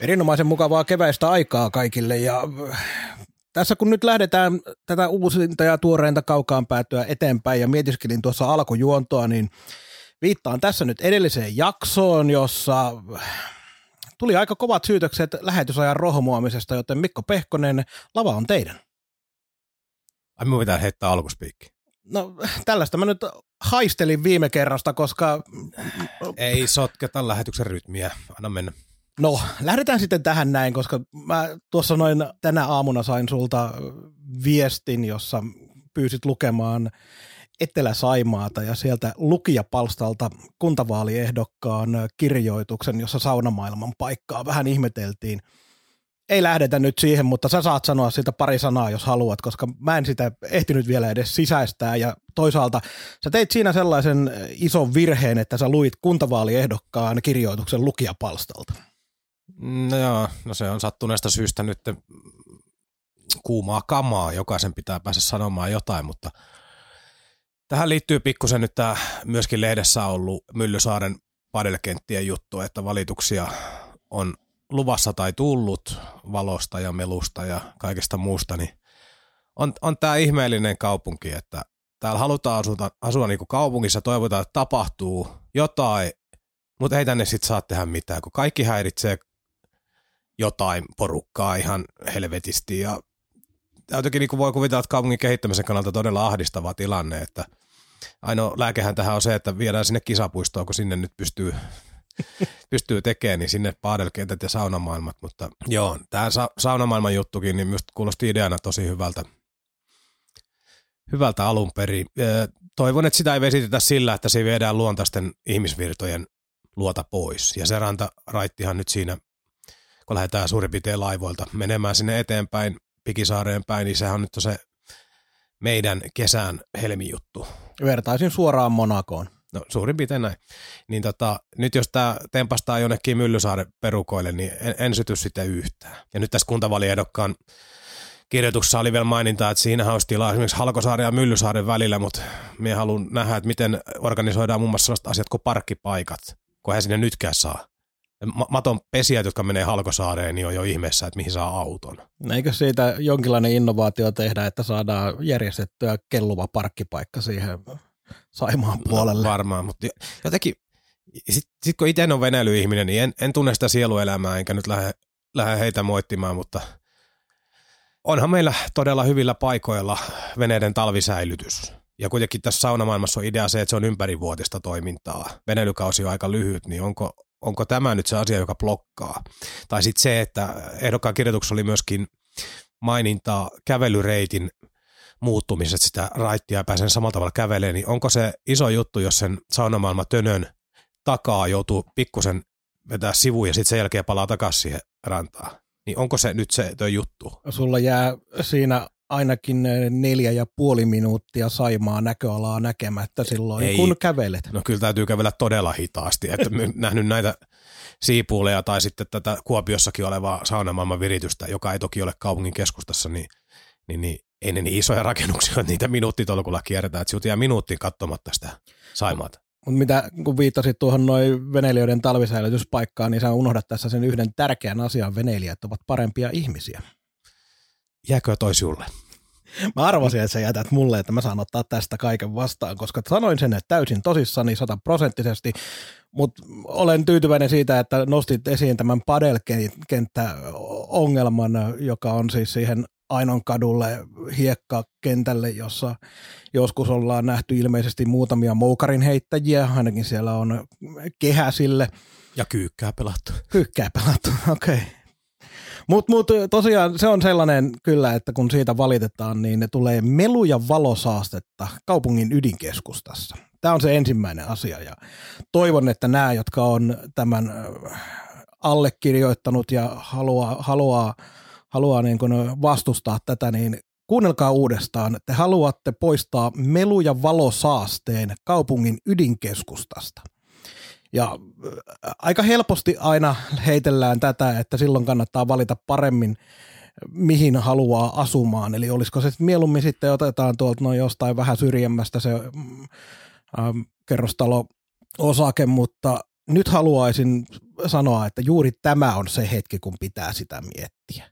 Erinomaisen mukavaa keväistä aikaa kaikille ja äh, tässä kun nyt lähdetään tätä uusinta ja tuoreinta kaukaan päätyä eteenpäin ja mietiskelin tuossa alkujuontoa, niin viittaan tässä nyt edelliseen jaksoon, jossa äh, tuli aika kovat syytökset lähetysajan rohmuamisesta, joten Mikko Pehkonen, lava on teidän. Ai minun pitää heittää alkuspiikki. No tällaista mä nyt haistelin viime kerrasta, koska... Ei sotketa lähetyksen rytmiä, anna mennä. No, lähdetään sitten tähän näin, koska mä tuossa noin tänä aamuna sain sulta viestin, jossa pyysit lukemaan Etelä-Saimaata ja sieltä lukijapalstalta kuntavaaliehdokkaan kirjoituksen, jossa saunamaailman paikkaa vähän ihmeteltiin. Ei lähdetä nyt siihen, mutta sä saat sanoa siitä pari sanaa, jos haluat, koska mä en sitä ehtinyt vielä edes sisäistää. Ja toisaalta sä teit siinä sellaisen ison virheen, että sä luit kuntavaaliehdokkaan kirjoituksen lukijapalstalta. No joo, no se on sattuneesta syystä nyt kuumaa kamaa, jokaisen pitää päästä sanomaan jotain, mutta tähän liittyy pikkusen nyt tämä myöskin lehdessä ollut Myllysaaren padelkenttien juttu, että valituksia on luvassa tai tullut valosta ja melusta ja kaikesta muusta, niin on, on tämä ihmeellinen kaupunki, että täällä halutaan asua, asua niin kuin kaupungissa, toivotaan, että tapahtuu jotain, mutta ei tänne sitten saa tehdä mitään, kun kaikki häiritsee jotain porukkaa ihan helvetisti ja jotenkin niin voi kuvitella, että kaupungin kehittämisen kannalta todella ahdistava tilanne, että ainoa lääkehän tähän on se, että viedään sinne kisapuistoon, kun sinne nyt pystyy, pystyy tekemään, niin sinne paadelkentät ja saunamaailmat, mutta joo, tämä sa- saunamaailman juttukin, niin myös kuulosti ideana tosi hyvältä, hyvältä alun perin. Toivon, että sitä ei vesitetä sillä, että se viedään luontaisten ihmisvirtojen luota pois. Ja se ranta raittihan nyt siinä kun lähdetään suurin piirtein laivoilta menemään sinne eteenpäin, Pikisaareen päin, niin sehän on nyt se meidän kesän helmijuttu. Vertaisin suoraan Monakoon. No suurin piirtein näin. Niin tota, nyt jos tämä tempastaa jonnekin Myllysaaren perukoille, niin en, en syty sitä yhtään. Ja nyt tässä kuntavaliehdokkaan kirjoituksessa oli vielä maininta, että siinä olisi tilaa esimerkiksi Halkosaaren ja Myllysaaren välillä, mutta minä haluan nähdä, että miten organisoidaan muun muassa sellaiset asiat kuin parkkipaikat, kun hän sinne nytkään saa maton pesijät, jotka menee Halkosaareen, niin on jo ihmeessä, että mihin saa auton. No eikö siitä jonkinlainen innovaatio tehdä, että saadaan järjestettyä kelluva parkkipaikka siihen Saimaan no, puolelle? No, varmaan, mutta jotenkin, sitten sit kun itse on veneilyihminen, niin en, en tunne sitä sieluelämää, enkä nyt lähde, lähde heitä moittimaan, mutta onhan meillä todella hyvillä paikoilla veneiden talvisäilytys. Ja kuitenkin tässä saunamaailmassa on idea se, että se on ympärivuotista toimintaa. Veneilykausi on aika lyhyt, niin onko, onko tämä nyt se asia, joka blokkaa. Tai sitten se, että ehdokkaan kirjoituksessa oli myöskin mainintaa kävelyreitin muuttumisesta sitä raittia pääsen samalla tavalla kävelemään, niin onko se iso juttu, jos sen saunamaailma tönön takaa joutuu pikkusen vetää sivuun ja sitten sen jälkeen palaa takaisin siihen rantaan? Niin onko se nyt se juttu? Sulla jää siinä ainakin neljä ja puoli minuuttia Saimaa näköalaa näkemättä silloin, Ei. kun kävelet. No kyllä täytyy kävellä todella hitaasti. Että nähnyt näitä siipuuleja tai sitten tätä Kuopiossakin olevaa saunamaailman viritystä, joka ei toki ole kaupungin keskustassa, niin, niin, niin ei ne niin isoja rakennuksia, että niitä minuuttitolkulla kierretään, että sinut jää minuuttiin katsomatta sitä Saimaata. Mutta mitä, kun viittasit tuohon noin veneilijöiden talvisäilytyspaikkaan, niin sä unohdat tässä sen yhden tärkeän asian, veneilijät ovat parempia ihmisiä jääkö toi sulle? Mä arvasin, että sä jätät mulle, että mä saan ottaa tästä kaiken vastaan, koska sanoin sen, että täysin tosissani sataprosenttisesti, mutta olen tyytyväinen siitä, että nostit esiin tämän padelkenttä-ongelman, joka on siis siihen Ainon kadulle hiekkakentälle, jossa joskus ollaan nähty ilmeisesti muutamia moukarin heittäjiä, ainakin siellä on kehä sille. Ja kyykkää pelattu. Kyykkää pelattu, okei. Okay. Mutta mut, tosiaan se on sellainen kyllä, että kun siitä valitetaan, niin ne tulee melu- ja valosaastetta kaupungin ydinkeskustassa. Tämä on se ensimmäinen asia ja toivon, että nämä, jotka on tämän allekirjoittanut ja haluaa, haluaa haluaa niin kuin vastustaa tätä, niin kuunnelkaa uudestaan. Te haluatte poistaa melu- ja valosaasteen kaupungin ydinkeskustasta. Ja äh, aika helposti aina heitellään tätä, että silloin kannattaa valita paremmin, mihin haluaa asumaan. Eli olisiko se mieluummin sitten otetaan tuolta noin jostain vähän syrjemmästä se mm, ähm, kerrostalo osake, mutta nyt haluaisin sanoa, että juuri tämä on se hetki, kun pitää sitä miettiä.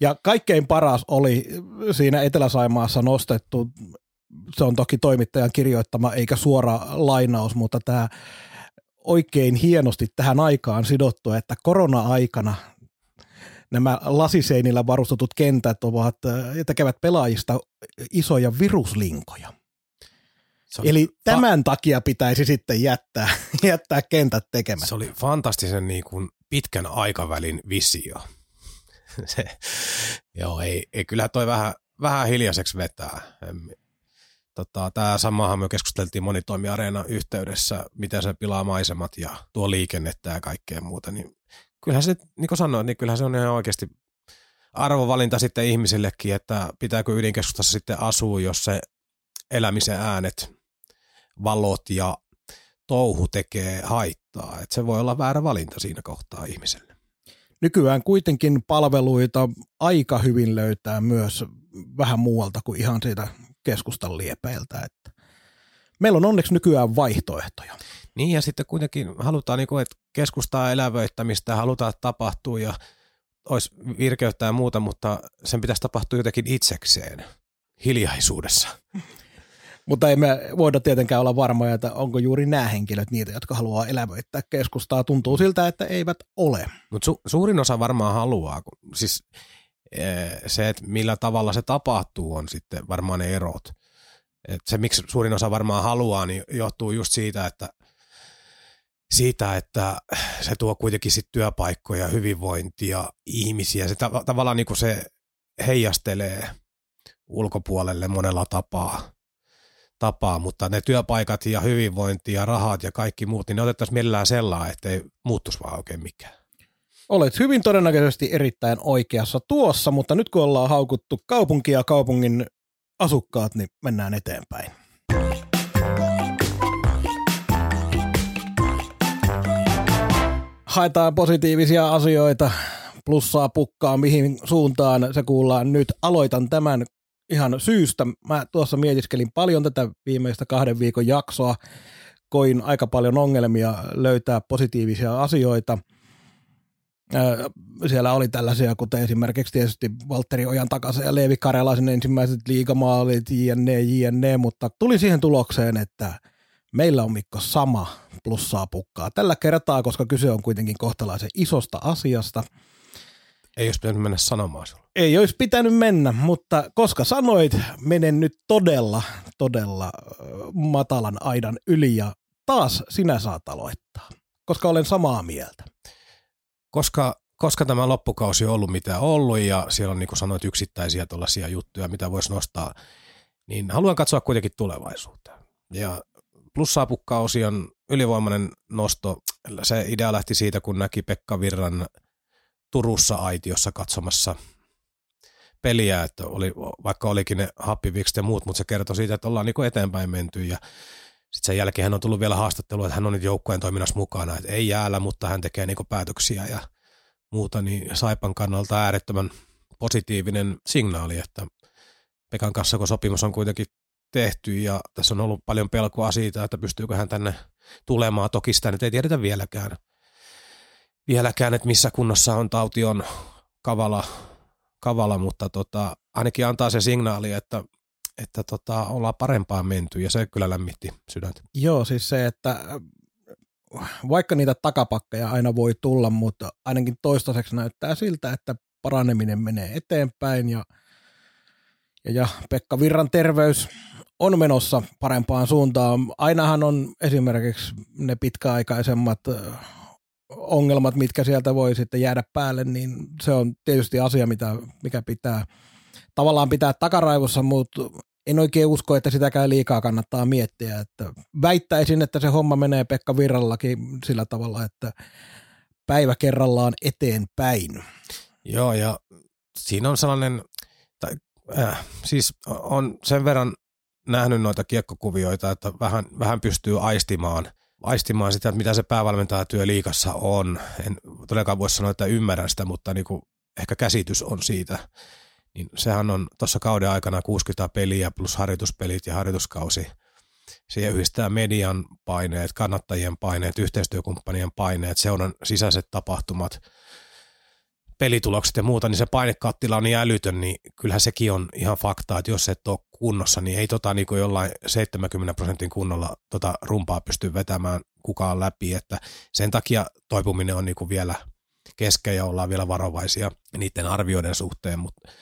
Ja kaikkein paras oli siinä Etelä-Saimaassa nostettu, se on toki toimittajan kirjoittama eikä suora lainaus, mutta tämä oikein hienosti tähän aikaan sidottu, että korona-aikana nämä lasiseinillä varustetut kentät ovat, tekevät pelaajista isoja viruslinkoja. Eli fa- tämän takia pitäisi sitten jättää, jättää kentät tekemättä. Se oli fantastisen niin kuin pitkän aikavälin visio. se, joo, ei, ei, kyllä toi vähän, vähän hiljaiseksi vetää. Tota, Tämä samahan me keskusteltiin monitoimiareena yhteydessä, miten se pilaa maisemat ja tuo liikennettä ja kaikkea muuta. Niin kyllähän se, niin kuin sanoin, niin kyllähän se on ihan oikeasti arvovalinta sitten ihmisillekin, että pitääkö ydinkeskustassa sitten asua, jos se elämisen äänet valot ja touhu tekee haittaa. Et se voi olla väärä valinta siinä kohtaa ihmiselle. Nykyään kuitenkin palveluita aika hyvin löytää myös vähän muualta kuin ihan siitä keskustan liepeiltä. Että meillä on onneksi nykyään vaihtoehtoja. Niin ja sitten kuitenkin halutaan, niin kuin, että keskustaa elävöittämistä halutaan tapahtua ja olisi virkeyttää ja muuta, mutta sen pitäisi tapahtua jotenkin itsekseen hiljaisuudessa. Mutta ei me voida tietenkään olla varmoja, että onko juuri nämä henkilöt niitä, jotka haluaa elävöittää keskustaa. Tuntuu siltä, että eivät ole. Mutta su- suurin osa varmaan haluaa. Siis e, se, että millä tavalla se tapahtuu, on sitten varmaan ne erot. Et se, miksi suurin osa varmaan haluaa, niin johtuu just siitä, että siitä, että se tuo kuitenkin sit työpaikkoja, hyvinvointia, ihmisiä. Se ta- tavallaan niin kuin se heijastelee ulkopuolelle monella tapaa tapaa, mutta ne työpaikat ja hyvinvointi ja rahat ja kaikki muut, niin ne otettaisiin millään sellaa, ettei muuttuisi vaan oikein mikään. Olet hyvin todennäköisesti erittäin oikeassa tuossa, mutta nyt kun ollaan haukuttu kaupunki ja kaupungin asukkaat, niin mennään eteenpäin. Haetaan positiivisia asioita, plussaa pukkaa mihin suuntaan se kuullaan nyt. Aloitan tämän ihan syystä. Mä tuossa mietiskelin paljon tätä viimeistä kahden viikon jaksoa. Koin aika paljon ongelmia löytää positiivisia asioita. Siellä oli tällaisia, kuten esimerkiksi tietysti Valtteri Ojan takaisin ja Leevi Karjalaisen ensimmäiset liigamaalit, jne, jne, mutta tuli siihen tulokseen, että meillä on Mikko sama plussaa pukkaa. Tällä kertaa, koska kyse on kuitenkin kohtalaisen isosta asiasta – ei olisi pitänyt mennä sanomaan sinulle. Ei olisi pitänyt mennä, mutta koska sanoit, menen nyt todella, todella matalan aidan yli ja taas sinä saat aloittaa, koska olen samaa mieltä. Koska, koska tämä loppukausi on ollut mitä ollut ja siellä on niin kuin sanoit yksittäisiä tuollaisia juttuja, mitä voisi nostaa, niin haluan katsoa kuitenkin tulevaisuuteen. Ja plussapukkausi on ylivoimainen nosto. Se idea lähti siitä, kun näki Pekka Virran – Turussa aitiossa katsomassa peliä, että oli, vaikka olikin ne happivikset ja muut, mutta se kertoi siitä, että ollaan niin eteenpäin menty ja sitten sen jälkeen hän on tullut vielä haastattelu, että hän on nyt joukkueen toiminnassa mukana, että ei jäällä, mutta hän tekee niin päätöksiä ja muuta, niin Saipan kannalta äärettömän positiivinen signaali, että Pekan kanssa, kun sopimus on kuitenkin tehty ja tässä on ollut paljon pelkoa siitä, että pystyykö hän tänne tulemaan. Toki sitä nyt ei tiedetä vieläkään vieläkään, että missä kunnossa on tauti on kavala, kavala mutta tota, ainakin antaa se signaali, että, että tota, ollaan parempaan menty ja se kyllä lämmitti sydäntä. Joo, siis se, että vaikka niitä takapakkeja aina voi tulla, mutta ainakin toistaiseksi näyttää siltä, että paraneminen menee eteenpäin ja, ja, ja Pekka Virran terveys on menossa parempaan suuntaan. Ainahan on esimerkiksi ne pitkäaikaisemmat ongelmat, mitkä sieltä voi sitten jäädä päälle, niin se on tietysti asia, mitä, mikä pitää tavallaan pitää takaraivossa, mutta en oikein usko, että sitäkään liikaa kannattaa miettiä. Että väittäisin, että se homma menee Pekka Virrallakin sillä tavalla, että päivä kerrallaan eteenpäin. Joo, ja siinä on sellainen, tai, äh, siis on sen verran nähnyt noita kiekkokuvioita, että vähän, vähän pystyy aistimaan, aistimaan sitä, että mitä se päävalmentajatyö liikassa on. En todellakaan voi sanoa, että ymmärrän sitä, mutta niin kuin ehkä käsitys on siitä. Niin sehän on tuossa kauden aikana 60 peliä plus harjoituspelit ja harjoituskausi. Siihen yhdistää median paineet, kannattajien paineet, yhteistyökumppanien paineet, seuran sisäiset tapahtumat – pelitulokset ja muuta, niin se painekattila on niin älytön, niin kyllähän sekin on ihan fakta, että jos et ole kunnossa, niin ei tota niin kuin jollain 70 prosentin kunnolla tota rumpaa pysty vetämään kukaan läpi, että sen takia toipuminen on niin kuin vielä kesken ja ollaan vielä varovaisia niiden arvioiden suhteen, mutta mut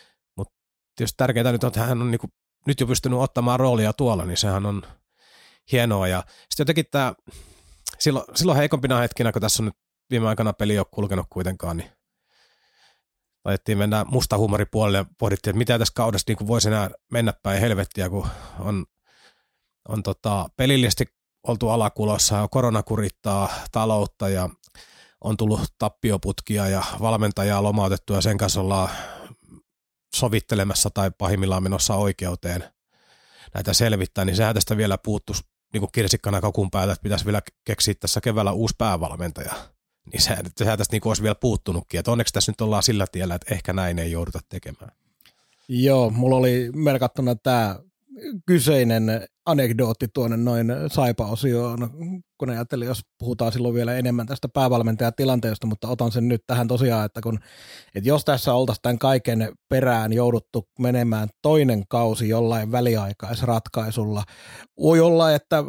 tietysti tärkeää nyt on, että hän on niin kuin nyt jo pystynyt ottamaan roolia tuolla, niin sehän on hienoa. Ja sitten jotenkin tämä, silloin, silloin heikompina hetkinä, kun tässä on nyt viime aikana peli ei ole kulkenut kuitenkaan, niin laitettiin mennä musta huumoripuolelle ja pohdittiin, että mitä tässä kaudessa niin voisi enää mennä päin helvettiä, kun on, on tota, pelillisesti oltu alakulossa ja korona kurittaa taloutta ja on tullut tappioputkia ja valmentajaa lomautettu ja sen kanssa ollaan sovittelemassa tai pahimmillaan menossa oikeuteen näitä selvittää, niin sehän tästä vielä puuttuisi niin kuin kirsikkana kakun päätä, että pitäisi vielä keksiä tässä keväällä uusi päävalmentaja niin se, sehän tästä niin olisi vielä puuttunutkin. Että onneksi tässä nyt ollaan sillä tiellä, että ehkä näin ei jouduta tekemään. Joo, mulla oli merkattuna tämä kyseinen anekdootti tuonne noin saipa-osioon, kun ajattelin, jos puhutaan silloin vielä enemmän tästä päävalmentajatilanteesta, mutta otan sen nyt tähän tosiaan, että, kun, että jos tässä oltaisiin tämän kaiken perään jouduttu menemään toinen kausi jollain väliaikaisratkaisulla, voi olla, että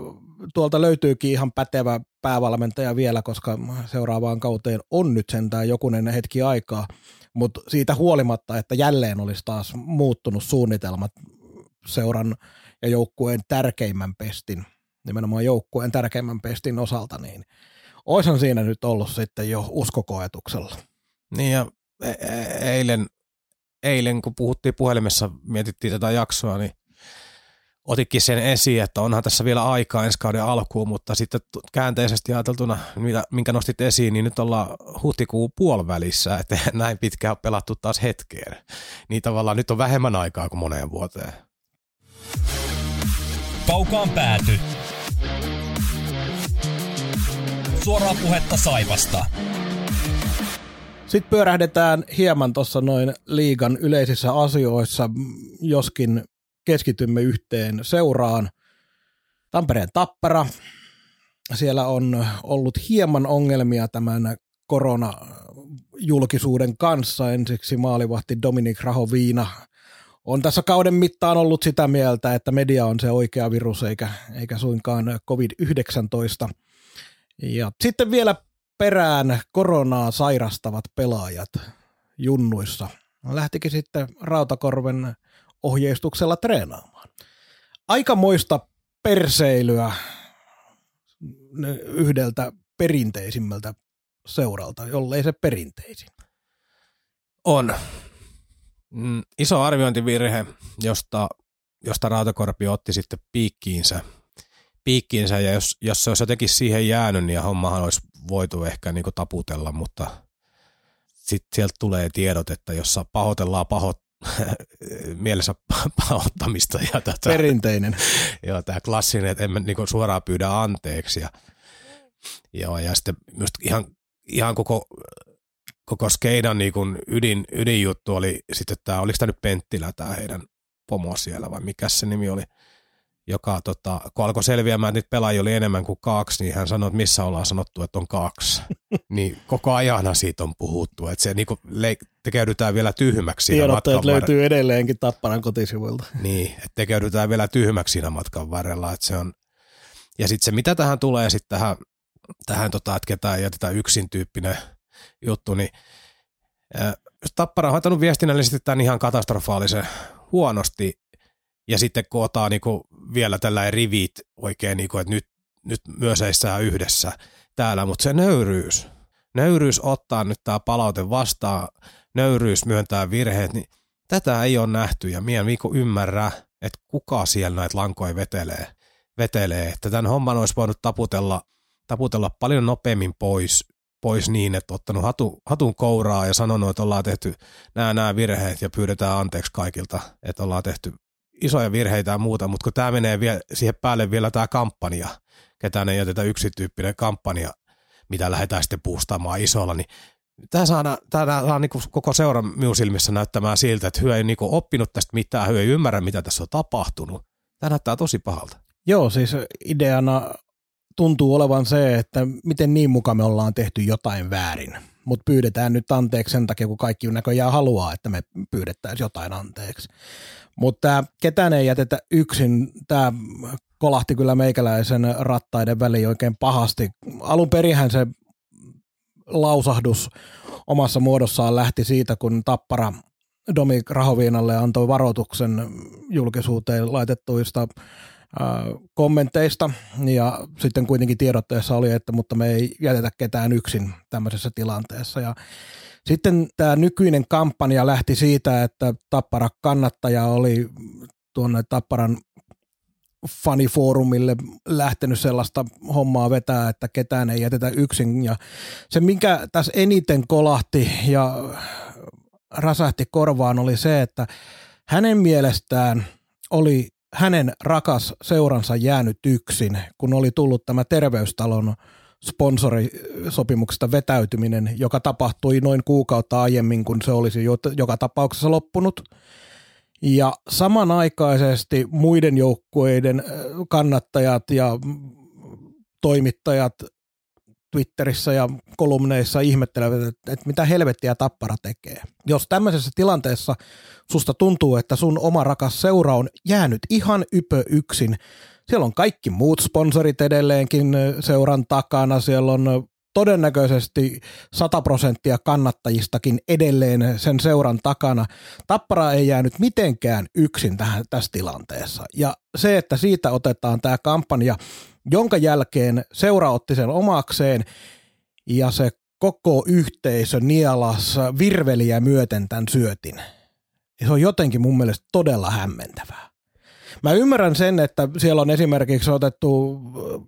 tuolta löytyykin ihan pätevä päävalmentaja vielä, koska seuraavaan kauteen on nyt sentään jokunen hetki aikaa, mutta siitä huolimatta, että jälleen olisi taas muuttunut suunnitelmat seuran ja joukkueen tärkeimmän pestin, nimenomaan joukkueen tärkeimmän pestin osalta, niin oishan siinä nyt ollut sitten jo uskokoetuksella. Niin ja e- e- eilen, eilen kun puhuttiin puhelimessa, mietittiin tätä jaksoa, niin otikin sen esiin, että onhan tässä vielä aikaa ensi kauden alkuun, mutta sitten käänteisesti ajateltuna, mitä, minkä nostit esiin, niin nyt ollaan huhtikuun puolivälissä, että näin pitkään on pelattu taas hetkeen. Niin tavallaan nyt on vähemmän aikaa kuin moneen vuoteen. Kaukaan pääty. Suoraa puhetta Saivasta. Sitten pyörähdetään hieman tuossa noin liigan yleisissä asioissa, joskin keskitymme yhteen seuraan. Tampereen Tappara. Siellä on ollut hieman ongelmia tämän koronajulkisuuden kanssa. Ensiksi maalivahti Dominik Rahoviina on tässä kauden mittaan ollut sitä mieltä, että media on se oikea virus eikä, eikä suinkaan COVID-19. Ja sitten vielä perään koronaa sairastavat pelaajat junnuissa. Lähtikin sitten Rautakorven ohjeistuksella treenaamaan. Aikamoista perseilyä yhdeltä perinteisimmältä seuralta, jollei se perinteisin. On. Mm, iso arviointivirhe, josta, josta Rautakorpi otti sitten piikkiinsä, piikkiinsä ja jos, jos se olisi jotenkin siihen jäänyt, niin hommahan olisi voitu ehkä niin taputella, mutta sitten sieltä tulee tiedot, että jossa pahoitellaan pahot, mielessä pahoittamista. Ja tätä, Perinteinen. joo, tämä klassinen, että emme niin suoraan pyydä anteeksi. Ja, joo, ja sitten myös ihan, ihan koko, koko skeidan niin kuin ydin, ydinjuttu oli sitten tämä, oliko tämä nyt Penttilä, tämä heidän pomo siellä vai mikä se nimi oli – joka tota, kun alkoi selviämään, että niitä pelaajia oli enemmän kuin kaksi, niin hän sanoi, että missä ollaan sanottu, että on kaksi. niin koko ajana siitä on puhuttu, että se leik- tekeydytään vielä tyhmäksi siinä Tiedotteet löytyy edelleenkin Tapparan kotisivuilta. Niin, että tekeydytään vielä tyhmäksi siinä matkan varrella, että se on, ja sitten se mitä tähän tulee sitten tähän, tähän tota, että ketään jätetään yksin tyyppinen juttu, niin Tappara on hoitanut viestinnällisesti tämän ihan katastrofaalisen huonosti, ja sitten kootaan niin vielä tällä rivit oikein, niin kuin, että nyt, nyt myös yhdessä täällä, mutta se nöyryys, nöyryys ottaa nyt tämä palaute vastaan, nöyryys myöntää virheet, niin tätä ei ole nähty ja mien viikko ymmärrä, että kuka siellä näitä lankoja vetelee, vetelee. että tämän homman olisi voinut taputella, taputella paljon nopeammin pois, pois niin, että ottanut hatu, hatun kouraa ja sanonut, että ollaan tehty nämä, nämä virheet ja pyydetään anteeksi kaikilta, että ollaan tehty isoja virheitä ja muuta, mutta kun tämä menee vielä, siihen päälle vielä tämä kampanja, ketään ei jätetä yksityyppinen kampanja, mitä lähdetään sitten puustaamaan isolla, niin tämä saa, tämä saa niin koko seuran minun silmissä näyttämään siltä, että hyö ei niin oppinut tästä mitään, hyö ei ymmärrä, mitä tässä on tapahtunut. Tämä näyttää tosi pahalta. Joo, siis ideana tuntuu olevan se, että miten niin mukaan me ollaan tehty jotain väärin. Mutta pyydetään nyt anteeksi sen takia, kun kaikki näköjään haluaa, että me pyydettäisiin jotain anteeksi. Mutta ketään ei jätetä yksin. Tämä kolahti kyllä meikäläisen rattaiden väliin oikein pahasti. Alun perihän se lausahdus omassa muodossaan lähti siitä, kun Tappara Domi Rahoviinalle antoi varoituksen julkisuuteen laitettuista kommenteista ja sitten kuitenkin tiedotteessa oli, että mutta me ei jätetä ketään yksin tämmöisessä tilanteessa ja sitten tämä nykyinen kampanja lähti siitä, että Tappara kannattaja oli tuonne Tapparan fanifoorumille lähtenyt sellaista hommaa vetää, että ketään ei jätetä yksin. Ja se, mikä tässä eniten kolahti ja rasahti korvaan, oli se, että hänen mielestään oli hänen rakas seuransa jäänyt yksin, kun oli tullut tämä terveystalon sponsorisopimuksesta vetäytyminen, joka tapahtui noin kuukautta aiemmin, kun se olisi joka tapauksessa loppunut. Ja samanaikaisesti muiden joukkueiden kannattajat ja toimittajat Twitterissä ja kolumneissa ihmettelevät, että, että mitä helvettiä tappara tekee. Jos tämmöisessä tilanteessa susta tuntuu, että sun oma rakas seura on jäänyt ihan ypö yksin, siellä on kaikki muut sponsorit edelleenkin seuran takana, siellä on todennäköisesti 100 prosenttia kannattajistakin edelleen sen seuran takana. Tappara ei jäänyt mitenkään yksin tähän, tässä tilanteessa. Ja se, että siitä otetaan tämä kampanja, jonka jälkeen seura otti sen omakseen ja se koko yhteisö nielas virveliä myöten tämän syötin. Ja se on jotenkin mun mielestä todella hämmentävää. Mä ymmärrän sen, että siellä on esimerkiksi otettu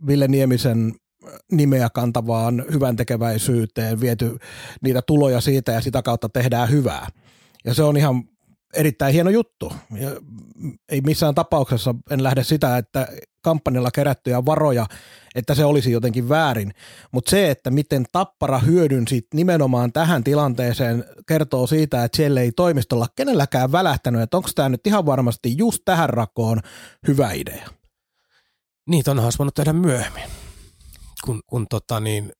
Ville Niemisen nimeä kantavaan hyvän tekeväisyyteen, viety niitä tuloja siitä ja sitä kautta tehdään hyvää. Ja se on ihan erittäin hieno juttu. Ja ei missään tapauksessa en lähde sitä, että kampanjalla kerättyjä varoja, että se olisi jotenkin väärin. Mutta se, että miten Tappara hyödynsi nimenomaan tähän tilanteeseen, kertoo siitä, että siellä ei toimistolla kenelläkään välähtänyt, että onko tämä nyt ihan varmasti just tähän rakoon hyvä idea. Niitä on olisi tehdä myöhemmin, kun, kun tota niin,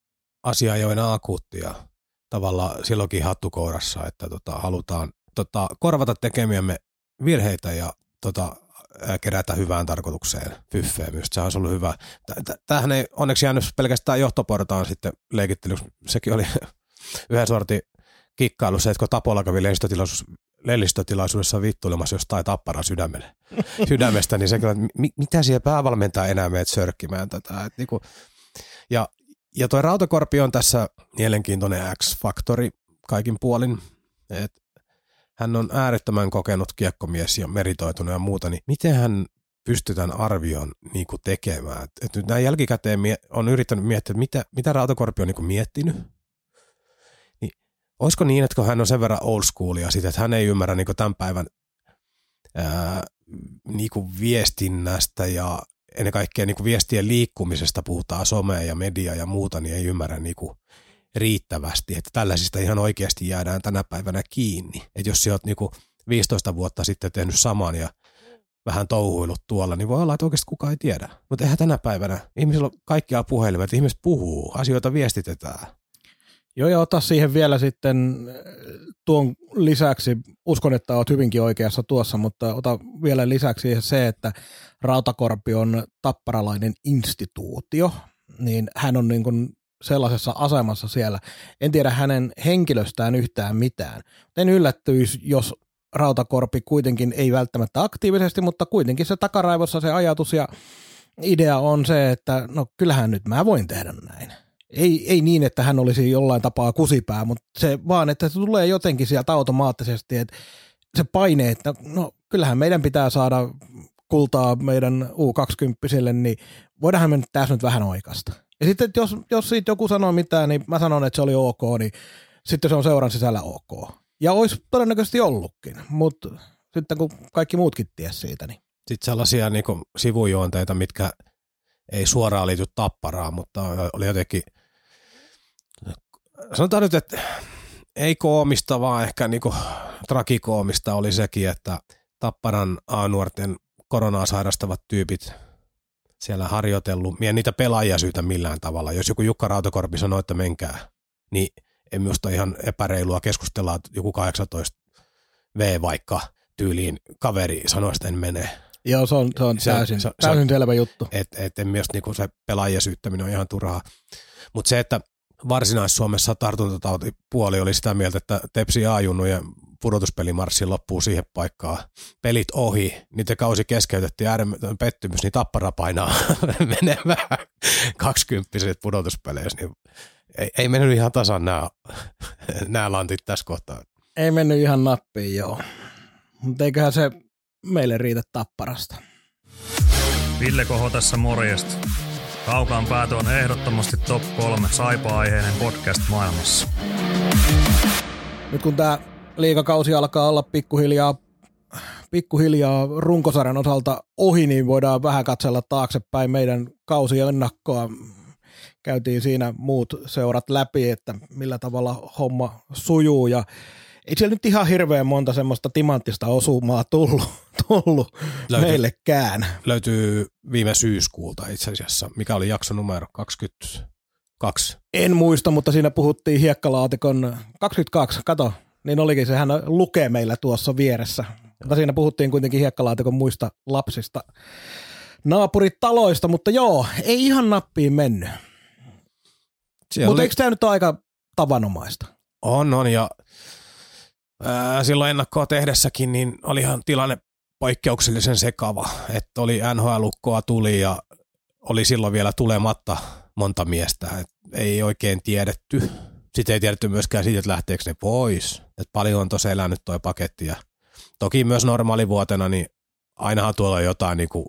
asia ei ole enää akuuttia tavallaan silloinkin hattukourassa, että tota, halutaan tota, korvata tekemiämme virheitä ja tota, kerätä hyvään tarkoitukseen fyffeä myös. Se olisi ollut hyvä. Tämähän ei onneksi jäänyt pelkästään johtoportaan sitten leikittelyksi. Sekin oli yhden sortin kikkailu se, että kun Tapola kävi lehdistötilaisuus, lehdistötilaisuudessa vittuilemassa jostain tapparan sydämelle, sydämestä, niin se kyllä, mitä siellä päävalmentaa enää meet sörkkimään tätä. Et niinku, ja, ja toi Rautakorpi on tässä mielenkiintoinen X-faktori kaikin puolin. Et hän on äärettömän kokenut kiekkomies ja meritoitunut ja muuta, niin miten hän pystytään arvion niin kuin tekemään? Et, et nyt näin jälkikäteen mie- on yrittänyt miettiä, mitä, mitä Rautakorpi on niin kuin miettinyt. Niin, olisiko niin, että kun hän on sen verran old schoolia, sit, että hän ei ymmärrä niin kuin tämän päivän ää, niin kuin viestinnästä ja ennen kaikkea niin kuin viestien liikkumisesta puhutaan somea ja media ja muuta, niin ei ymmärrä niin kuin riittävästi, että tällaisista ihan oikeasti jäädään tänä päivänä kiinni. Että jos sä oot niinku 15 vuotta sitten tehnyt saman ja vähän touhuillut tuolla, niin voi olla, että oikeasti kukaan ei tiedä. Mutta eihän tänä päivänä, ihmisillä on kaikkia puhelimet, ihmiset puhuu, asioita viestitetään. Joo, ja ota siihen vielä sitten tuon lisäksi, uskon, että olet hyvinkin oikeassa tuossa, mutta ota vielä lisäksi se, että Rautakorpi on tapparalainen instituutio, niin hän on niin kuin sellaisessa asemassa siellä. En tiedä hänen henkilöstään yhtään mitään. En yllättyisi, jos Rautakorpi kuitenkin ei välttämättä aktiivisesti, mutta kuitenkin se takaraivossa se ajatus ja idea on se, että no kyllähän nyt mä voin tehdä näin. Ei, ei niin, että hän olisi jollain tapaa kusipää, mutta se vaan, että se tulee jotenkin sieltä automaattisesti, että se paine, että no kyllähän meidän pitää saada kultaa meidän U20, niin voidaanhan me nyt tässä nyt vähän oikasta Ja sitten jos, jos siitä joku sanoo mitään, niin mä sanon, että se oli ok, niin sitten se on seuran sisällä ok. Ja olisi todennäköisesti ollutkin, mutta sitten kun kaikki muutkin ties siitä, niin Sitten sellaisia niin sivujuonteita, mitkä ei suoraan liity tapparaan, mutta oli jotenkin, sanotaan nyt, että ei koomista, vaan ehkä niin trakikoomista oli sekin, että Tapparan A-nuorten koronaa sairastavat tyypit siellä harjoitellut. Mie niitä pelaajia syytä millään tavalla. Jos joku Jukka Rautakorpi sanoo, että menkää, niin ei minusta ihan epäreilua keskustella, että joku 18 V vaikka tyyliin kaveri sanoi, että en mene. joo, se on, se on Se- täysin, se- se- täysin selvä juttu. Et, et en myös niinku se pelaajien syyttäminen on ihan turhaa. Mutta se, että Varsinais-Suomessa tartuntatautipuoli oli sitä mieltä, että Tepsi A-junnujen pudotuspelimarssi loppuu siihen paikkaan. Pelit ohi, niiden kausi keskeytettiin ääretön pettymys, niin tappara painaa menemään kaksikymppiset pudotuspeleissä. Niin ei, ei mennyt ihan tasan nämä, nämä lantit tässä kohtaa. Ei mennyt ihan nappiin, joo. Mutta eiköhän se meille riitä tapparasta. Ville Koho tässä morjesta. Kaukaan päätö on ehdottomasti top 3 saipa-aiheinen podcast maailmassa. Nyt kun tämä liikakausi alkaa olla pikkuhiljaa, pikkuhiljaa runkosarjan osalta ohi, niin voidaan vähän katsella taaksepäin meidän kausiennakkoa. Käytiin siinä muut seurat läpi, että millä tavalla homma sujuu ja ei siellä nyt ihan hirveän monta semmoista timanttista osumaa tullut, tullut Löytyy. meillekään. Löytyy viime syyskuulta itse asiassa, mikä oli jakso numero 22. En muista, mutta siinä puhuttiin hiekkalaatikon 22, kato, niin olikin, sehän lukee meillä tuossa vieressä. Mutta siinä puhuttiin kuitenkin hiekkalaatikon muista lapsista naapuritaloista, mutta joo, ei ihan nappiin mennyt. Siellä Mutta oli- eikö tämä nyt ole aika tavanomaista? On, on ja ää, silloin ennakkoa tehdessäkin niin olihan tilanne poikkeuksellisen sekava, että oli NHL-ukkoa tuli ja oli silloin vielä tulematta monta miestä, et ei oikein tiedetty. Sitten ei tiedetty myöskään siitä, että lähteekö ne pois. Et paljon on tosiaan elänyt toi paketti ja toki myös normaalivuotena, niin ainahan tuolla on jotain niin kuin,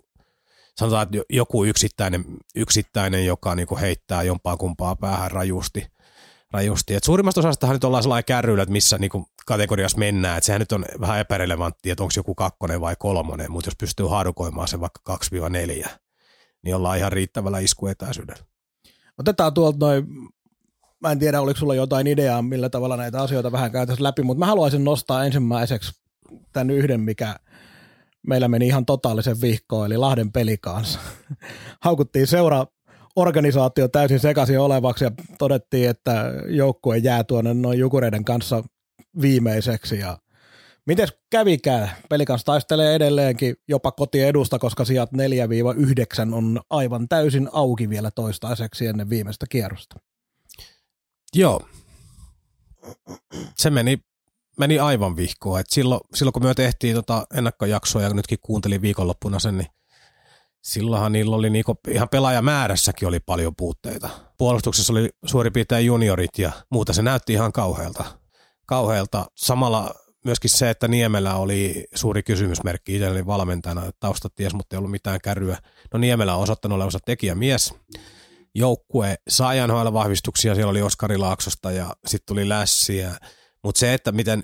sanotaan, että jo- joku yksittäinen, yksittäinen joka niin kuin heittää jompaa kumpaa päähän rajusti rajusti. Et suurimmasta osastahan nyt ollaan sellainen kärryillä, että missä niinku kategoriassa mennään. Et sehän nyt on vähän epärelevantti, että onko joku kakkonen vai kolmonen, mutta jos pystyy haarukoimaan sen vaikka 2-4, niin ollaan ihan riittävällä iskuetäisyydellä. Otetaan tuolta noin, mä en tiedä oliko sulla jotain ideaa, millä tavalla näitä asioita vähän käytäisiin läpi, mutta mä haluaisin nostaa ensimmäiseksi tämän yhden, mikä meillä meni ihan totaalisen vihkoon, eli Lahden peli kanssa. Haukuttiin seura organisaatio täysin sekaisin olevaksi ja todettiin, että joukkue jää tuonne noin jukureiden kanssa viimeiseksi ja Mites kävikään? Pelikans taistelee edelleenkin jopa kotiedusta, koska sijat 4-9 on aivan täysin auki vielä toistaiseksi ennen viimeistä kierrosta. Joo. Se meni, meni aivan vihkoon. Et silloin, silloin, kun me tehtiin tota ennakkojaksoa ja nytkin kuuntelin viikonloppuna sen, niin silloinhan niillä oli niinku, ihan pelaajamäärässäkin oli paljon puutteita. Puolustuksessa oli suurin piirtein juniorit ja muuta se näytti ihan kauhealta. kauhealta. Samalla myöskin se, että Niemelä oli suuri kysymysmerkki itselleni valmentajana, taustat ties, mutta ei ollut mitään kärryä. No Niemelä on osoittanut olevansa tekijämies. Joukkue sai NHL-vahvistuksia, siellä oli Oskari Laaksosta ja sitten tuli Lässiä. Mutta se, että miten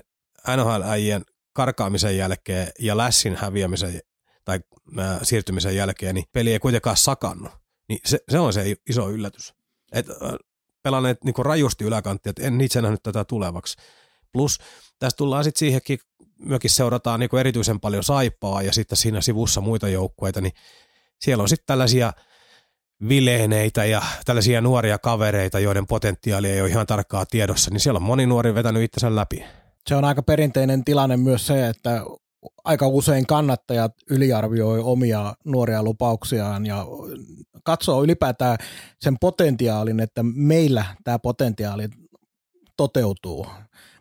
NHL-äijien karkaamisen jälkeen ja Lässin häviämisen tai ää, siirtymisen jälkeen, niin peli ei kuitenkaan sakannut. Niin se, se on se iso yllätys. Et, äh, pelanneet niin rajusti yläkanttia, että en itse nähnyt tätä tulevaksi. Plus tässä tullaan sitten siihenkin, myöskin seurataan niin erityisen paljon saippaa ja sitten siinä sivussa muita joukkueita, niin siellä on sitten tällaisia vileeneitä ja tällaisia nuoria kavereita, joiden potentiaali ei ole ihan tarkkaa tiedossa, niin siellä on moni nuori vetänyt itsensä läpi. Se on aika perinteinen tilanne myös se, että aika usein kannattajat yliarvioi omia nuoria lupauksiaan ja katsoo ylipäätään sen potentiaalin, että meillä tämä potentiaali toteutuu.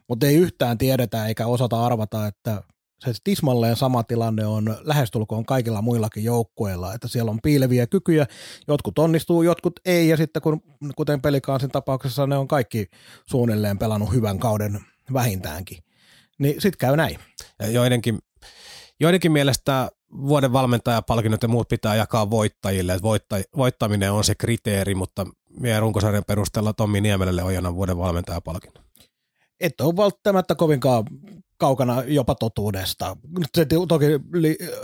Mutta ei yhtään tiedetä eikä osata arvata, että se tismalleen sama tilanne on lähestulkoon kaikilla muillakin joukkueilla, että siellä on piileviä kykyjä, jotkut onnistuu, jotkut ei, ja sitten kun, kuten pelikansin tapauksessa ne on kaikki suunnilleen pelannut hyvän kauden vähintäänkin, niin sitten käy näin. Ja joidenkin, joidenkin mielestä vuoden valmentajapalkinnot ja muut pitää jakaa voittajille, että voitta, voittaminen on se kriteeri, mutta meidän runkosarjan perusteella Tommi Niemelälle on vuoden valmentajapalkinnon. Et ole välttämättä kovinkaan kaukana jopa totuudesta. Se toki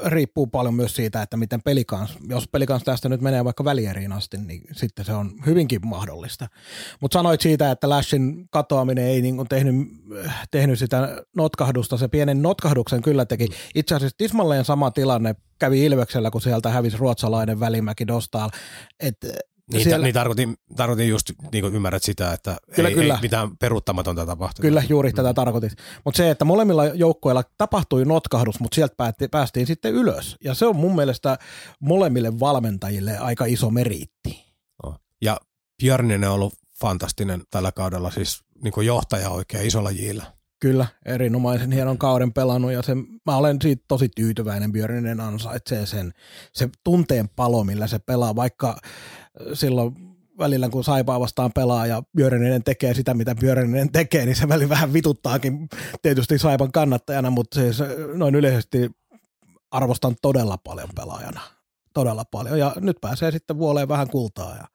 riippuu paljon myös siitä, että miten pelikans, jos pelikans tästä nyt menee vaikka välieriin asti, niin sitten se on hyvinkin mahdollista. Mutta sanoit siitä, että Lashin katoaminen ei niin tehnyt, tehnyt sitä notkahdusta. Se pienen notkahduksen kyllä teki. Itse asiassa tismalleen sama tilanne kävi Ilveksellä, kun sieltä hävisi ruotsalainen välimäki Dostal. että niin, siellä... niin tarkoitin, tarkoitin just, niin kuin ymmärrät sitä, että kyllä, ei, kyllä. ei mitään peruuttamatonta tapahtunut. Kyllä, juuri mm. tätä tarkoitit. Mutta se, että molemmilla joukkoilla tapahtui notkahdus, mutta sieltä päätti, päästiin sitten ylös. Ja se on mun mielestä molemmille valmentajille aika iso meriitti. Oh. Ja Björninen on ollut fantastinen tällä kaudella, siis niin kuin johtaja oikein isolla jillä. Kyllä, erinomaisen hienon kauden pelannut ja sen, mä olen siitä tosi tyytyväinen. Björninen ansaitsee sen, se tunteen palo, millä se pelaa, vaikka silloin välillä kun Saipaa vastaan pelaa ja Björninen tekee sitä, mitä Björninen tekee, niin se väli vähän vituttaakin tietysti Saipan kannattajana, mutta siis noin yleisesti arvostan todella paljon pelaajana. Todella paljon. Ja nyt pääsee sitten vuoleen vähän kultaa ja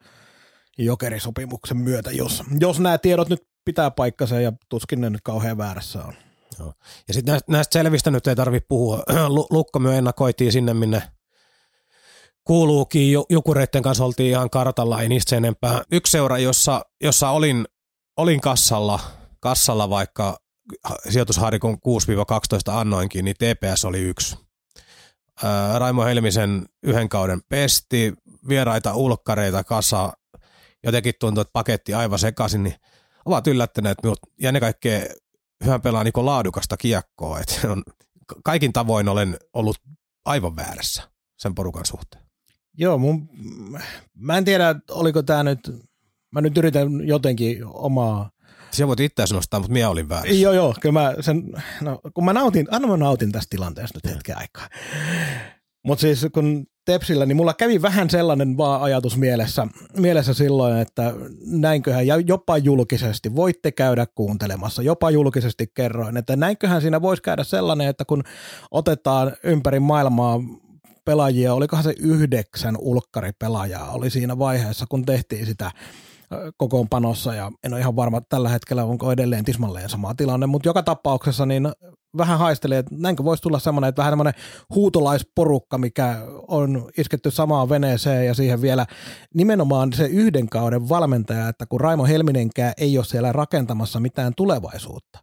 jokerisopimuksen myötä, jos, jos nämä tiedot nyt pitää paikkansa ja tuskin ne nyt kauhean väärässä on. Joo. Ja sitten näistä, näistä selvistä nyt ei tarvitse puhua. Lukko me ennakoitiin sinne, minne kuuluukin. Jukureiden kanssa oltiin ihan kartalla, ei niistä enempää. Yksi seura, jossa, jossa olin, olin kassalla, kassalla vaikka sijoitusharikon 6-12 annoinkin, niin TPS oli yksi. Raimo Helmisen yhden kauden pesti, vieraita ulkkareita kasa, jotenkin tuntuu, että paketti aivan sekaisin, niin ovat yllättäneet minut ja ne kaikkea hyvän pelaa niin laadukasta kiekkoa. Et on, kaikin tavoin olen ollut aivan väärässä sen porukan suhteen. Joo, mun, mä en tiedä, oliko tämä nyt, mä nyt yritän jotenkin omaa Sinä voit itse nostaa, mutta minä olin väärässä. Joo, joo, kyllä mä sen, no, kun mä nautin, anna mä nautin tästä tilanteesta nyt hetken aikaa. Mutta siis kun Tepsillä, niin mulla kävi vähän sellainen vaan ajatus mielessä, mielessä silloin, että näinköhän, ja jopa julkisesti, voitte käydä kuuntelemassa, jopa julkisesti kerroin, että näinköhän siinä voisi käydä sellainen, että kun otetaan ympäri maailmaa pelaajia, olikohan se yhdeksän ulkkaripelaajaa oli siinä vaiheessa, kun tehtiin sitä kokoonpanossa. Ja en ole ihan varma tällä hetkellä, onko edelleen tismalleen sama tilanne, mutta joka tapauksessa niin vähän haistelee, että näinkö voisi tulla semmoinen, että vähän semmoinen huutolaisporukka, mikä on isketty samaan veneeseen ja siihen vielä nimenomaan se yhden kauden valmentaja, että kun Raimo Helminenkään ei ole siellä rakentamassa mitään tulevaisuutta,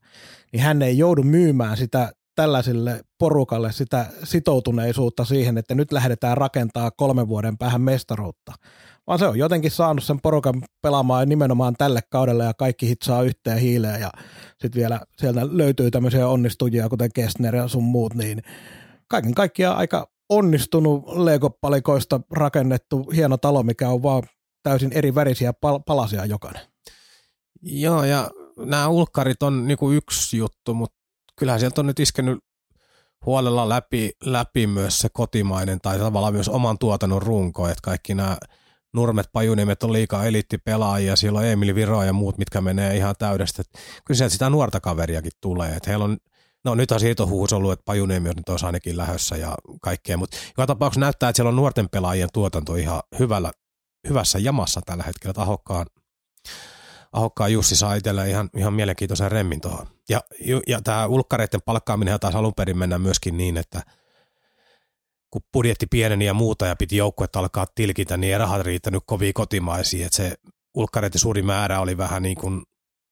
niin hän ei joudu myymään sitä tällaisille porukalle sitä sitoutuneisuutta siihen, että nyt lähdetään rakentaa kolmen vuoden päähän mestaruutta. Vaan se on jotenkin saanut sen porukan pelaamaan nimenomaan tälle kaudelle ja kaikki hitsaa yhteen hiileen ja sitten vielä sieltä löytyy tämmöisiä onnistujia, kuten Kestner ja sun muut, niin kaiken kaikkiaan aika onnistunut Lego-palikoista rakennettu hieno talo, mikä on vaan täysin eri värisiä pal- palasia jokainen. Joo, ja nämä ulkkarit on niinku yksi juttu, mutta kyllähän sieltä on nyt iskenyt huolella läpi, läpi myös se kotimainen tai tavallaan myös oman tuotannon runko, että kaikki nämä Nurmet, Pajunimet on liikaa eliittipelaajia, siellä on Emil Viro ja muut, mitkä menee ihan täydestä. Kyllä sieltä sitä nuorta kaveriakin tulee. Että heillä on, no nyt on siitä huus ollut, että Pajuniemi on nyt ainakin lähössä ja kaikkea, mutta joka tapauksessa näyttää, että siellä on nuorten pelaajien tuotanto ihan hyvällä, hyvässä jamassa tällä hetkellä. Tahokkaan, Ahokkaan Jussi saa itsellä ihan, ihan mielenkiintoisen remmin tuohon. Ja, ja tämä ulkkareiden palkkaaminen taas alun perin mennä myöskin niin, että kun budjetti pieneni ja muuta ja piti joukkuetta alkaa tilkitä, niin ei rahat riittänyt kovin kotimaisiin, että se ulkkareiden suuri määrä oli vähän niin kuin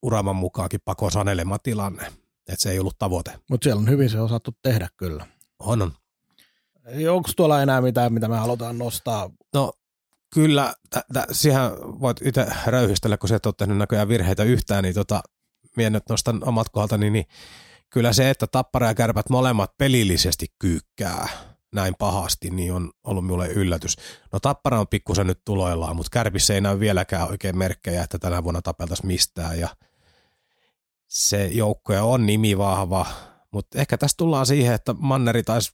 uraman mukaankin pako sanelema tilanne, että se ei ollut tavoite. Mutta siellä on hyvin se osattu tehdä kyllä. On on. Onko tuolla enää mitään, mitä me halutaan nostaa? No Kyllä, t- t- siihen voit itse röyhistellä, kun sä et ole tehnyt näköjään virheitä yhtään, niin tota, minä nyt nostan omat kohdaltani, niin kyllä se, että tappara ja kärpät molemmat pelillisesti kyykkää näin pahasti, niin on ollut minulle yllätys. No tappara on pikkusen nyt tuloillaan, mutta kärpissä ei näy vieläkään oikein merkkejä, että tänä vuonna tapeltaisiin mistään ja se joukkoja on nimi vahva, mutta ehkä tässä tullaan siihen, että Manneri taisi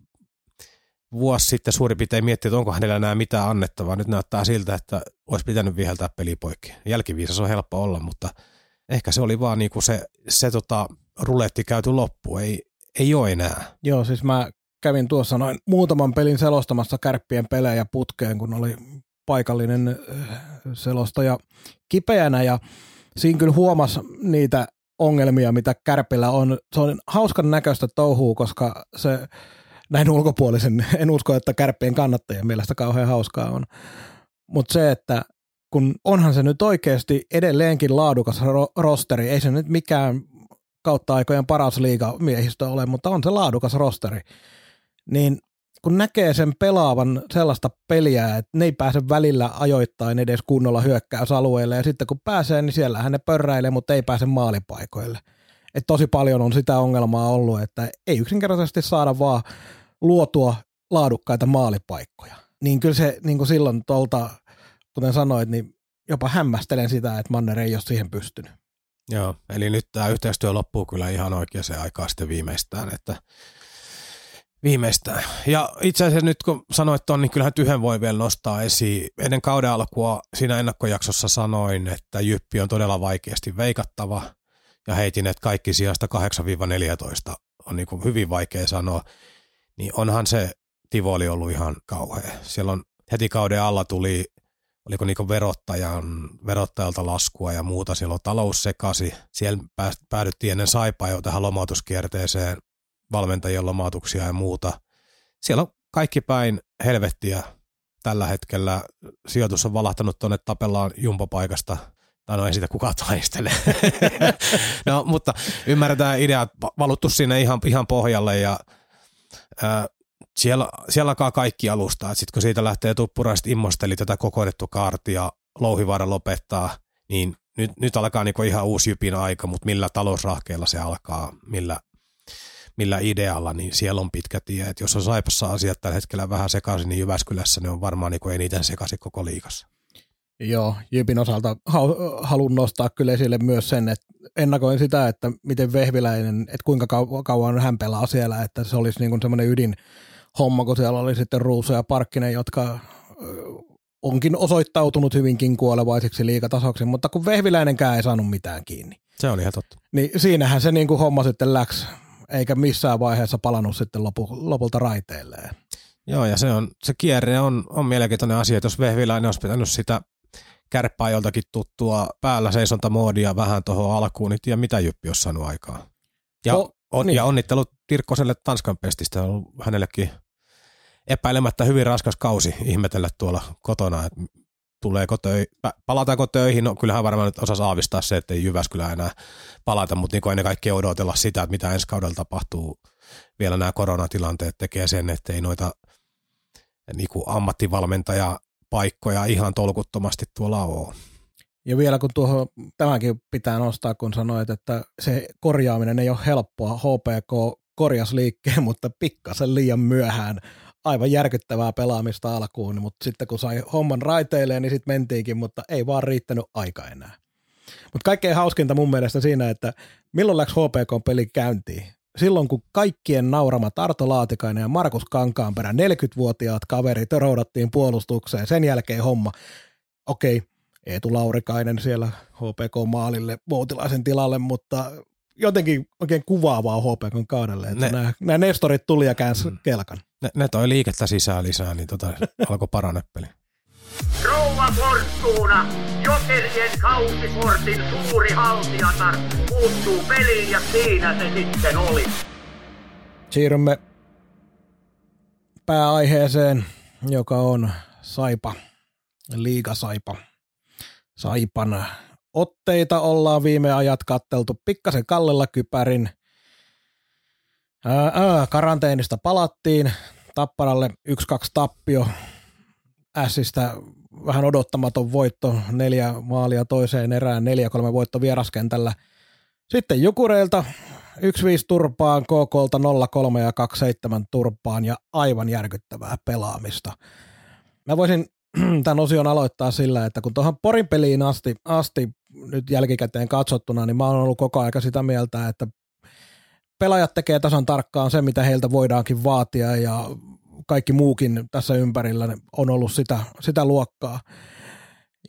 vuosi sitten suurin piirtein miettiä, että onko hänellä enää mitään annettavaa. Nyt näyttää siltä, että olisi pitänyt viheltää peli poikki. Jälkiviisas on helppo olla, mutta ehkä se oli vaan niinku se, se tota, ruletti käyty loppu. Ei, ei ole enää. Joo, siis mä kävin tuossa noin muutaman pelin selostamassa kärppien pelejä putkeen, kun oli paikallinen äh, selostaja kipeänä ja siinä kyllä huomasi niitä ongelmia, mitä Kärpillä on. Se on hauskan näköistä touhua, koska se näin ulkopuolisen, en usko, että Kärppien kannattajien mielestä kauhean hauskaa on. Mutta se, että kun onhan se nyt oikeasti edelleenkin laadukas ro- rosteri, ei se nyt mikään kautta aikojen paras liigamiehistö ole, mutta on se laadukas rosteri, niin kun näkee sen pelaavan sellaista peliä, että ne ei pääse välillä ajoittain edes kunnolla hyökkäysalueelle, ja sitten kun pääsee, niin siellähän ne pörräilee, mutta ei pääse maalipaikoille. Et tosi paljon on sitä ongelmaa ollut, että ei yksinkertaisesti saada vaan luotua laadukkaita maalipaikkoja. Niin kyllä se niin kuin silloin tuolta, kuten sanoit, niin jopa hämmästelen sitä, että Manner ei ole siihen pystynyt. Joo, eli nyt tämä yhteistyö loppuu kyllä ihan oikeaan aikaan sitten viimeistään, että Viimeistään. Ja itse asiassa nyt kun sanoit ton, niin kyllähän yhden voi vielä nostaa esiin. Ennen kauden alkua siinä ennakkojaksossa sanoin, että Jyppi on todella vaikeasti veikattava ja heitin, että kaikki sijasta 8-14 on niin kuin hyvin vaikea sanoa. Niin onhan se Tivoli ollut ihan kauhea. Siellä on heti kauden alla tuli, oliko niin verottajan, verottajalta laskua ja muuta. Siellä on talous sekasi. Siellä päädyttiin ennen saipaa jo tähän lomautuskierteeseen valmentajien lomautuksia ja muuta. Siellä on kaikki päin helvettiä tällä hetkellä. Sijoitus on valahtanut tuonne tapellaan jumpopaikasta. Tai no ei sitä kukaan taistele. no, mutta ymmärretään ideat valuttu sinne ihan, ihan pohjalle ja ää, siellä, siellä alkaa kaikki alustaa. Sitten kun siitä lähtee tuppuraiset immosteli tätä kokoidettu kaartia, Louhivaara lopettaa, niin nyt, nyt alkaa niinku ihan uusi jypin aika, mutta millä talousrahkeella se alkaa, millä millä idealla, niin siellä on pitkä tie. Et jos on Saipassa asiat tällä hetkellä vähän sekaisin, niin Jyväskylässä ne on varmaan niin eniten sekaisin koko liikassa. Joo, Jypin osalta haluan nostaa kyllä esille myös sen, että ennakoin sitä, että miten Vehviläinen, että kuinka kauan hän pelaa siellä, että se olisi niin semmoinen ydin homma, kun siellä oli sitten Ruuso ja Parkkinen, jotka onkin osoittautunut hyvinkin kuolevaisiksi liikatasoksi, mutta kun Vehviläinenkään ei saanut mitään kiinni. Se oli ihan totta. Niin siinähän se niin kuin homma sitten läks eikä missään vaiheessa palannut sitten lopu, lopulta raiteilleen. Joo, ja se, on, se kierre on, on mielenkiintoinen asia, että jos Vehviläinen olisi pitänyt sitä kärppää joltakin tuttua päällä seisontamoodia vähän tuohon alkuun, niin tiedä mitä Jyppi olisi saanut aikaa. Ja, no, on, niin. ja onnittelut Tirkkoselle Tanskan pestistä, on hänellekin epäilemättä hyvin raskas kausi ihmetellä tuolla kotona, että tuleeko töi, palataanko töihin, no kyllähän varmaan nyt osasi aavistaa se, että ei Jyväskylä enää palata, mutta niin ennen kaikkea odotella sitä, että mitä ensi kaudella tapahtuu. Vielä nämä koronatilanteet tekee sen, että ei noita niin kuin ammattivalmentajapaikkoja ihan tolkuttomasti tuolla ole. Ja vielä kun tuohon tämäkin pitää nostaa, kun sanoit, että se korjaaminen ei ole helppoa. HPK korjas liikkeen, mutta pikkasen liian myöhään aivan järkyttävää pelaamista alkuun, mutta sitten kun sai homman raiteilleen, niin sitten mentiinkin, mutta ei vaan riittänyt aika enää. Mutta kaikkein hauskinta mun mielestä siinä, että milloin läks HPK-peli käyntiin? Silloin, kun kaikkien naurama Tarto Laatikainen ja Markus Kankaanperä, 40-vuotiaat kaverit, roudattiin puolustukseen. Sen jälkeen homma, okei, Eetu Laurikainen siellä HPK-maalille Voutilaisen tilalle, mutta jotenkin oikein kuvaavaa HPK kaudelle, että ne, nämä, nämä Nestorit tuli ja käänsi mm. kelkan. Ne, ne toi liikettä sisään lisää, niin tota, alkoi paraneppeli. Rouva Fortuna, Jokerien kausikortin suuri haltijatar, puuttuu peliin ja siinä se sitten oli. Siirrymme pääaiheeseen, joka on Saipa, Liigasaipa. Saipan otteita ollaan viime ajat katteltu pikkasen kallella kypärin. Ää, ää, karanteenista palattiin, Tapparalle 1-2 tappio, Ässistä vähän odottamaton voitto, neljä maalia toiseen erään, neljä kolme voitto vieraskentällä. Sitten Jukureilta 1-5 turpaan, KKlta 0-3 ja 2-7 turpaan ja aivan järkyttävää pelaamista. Mä voisin tämän osion aloittaa sillä, että kun tuohon Porin peliin asti, asti nyt jälkikäteen katsottuna, niin mä oon ollut koko aika sitä mieltä, että pelaajat tekee tasan tarkkaan se, mitä heiltä voidaankin vaatia ja kaikki muukin tässä ympärillä on ollut sitä, sitä luokkaa.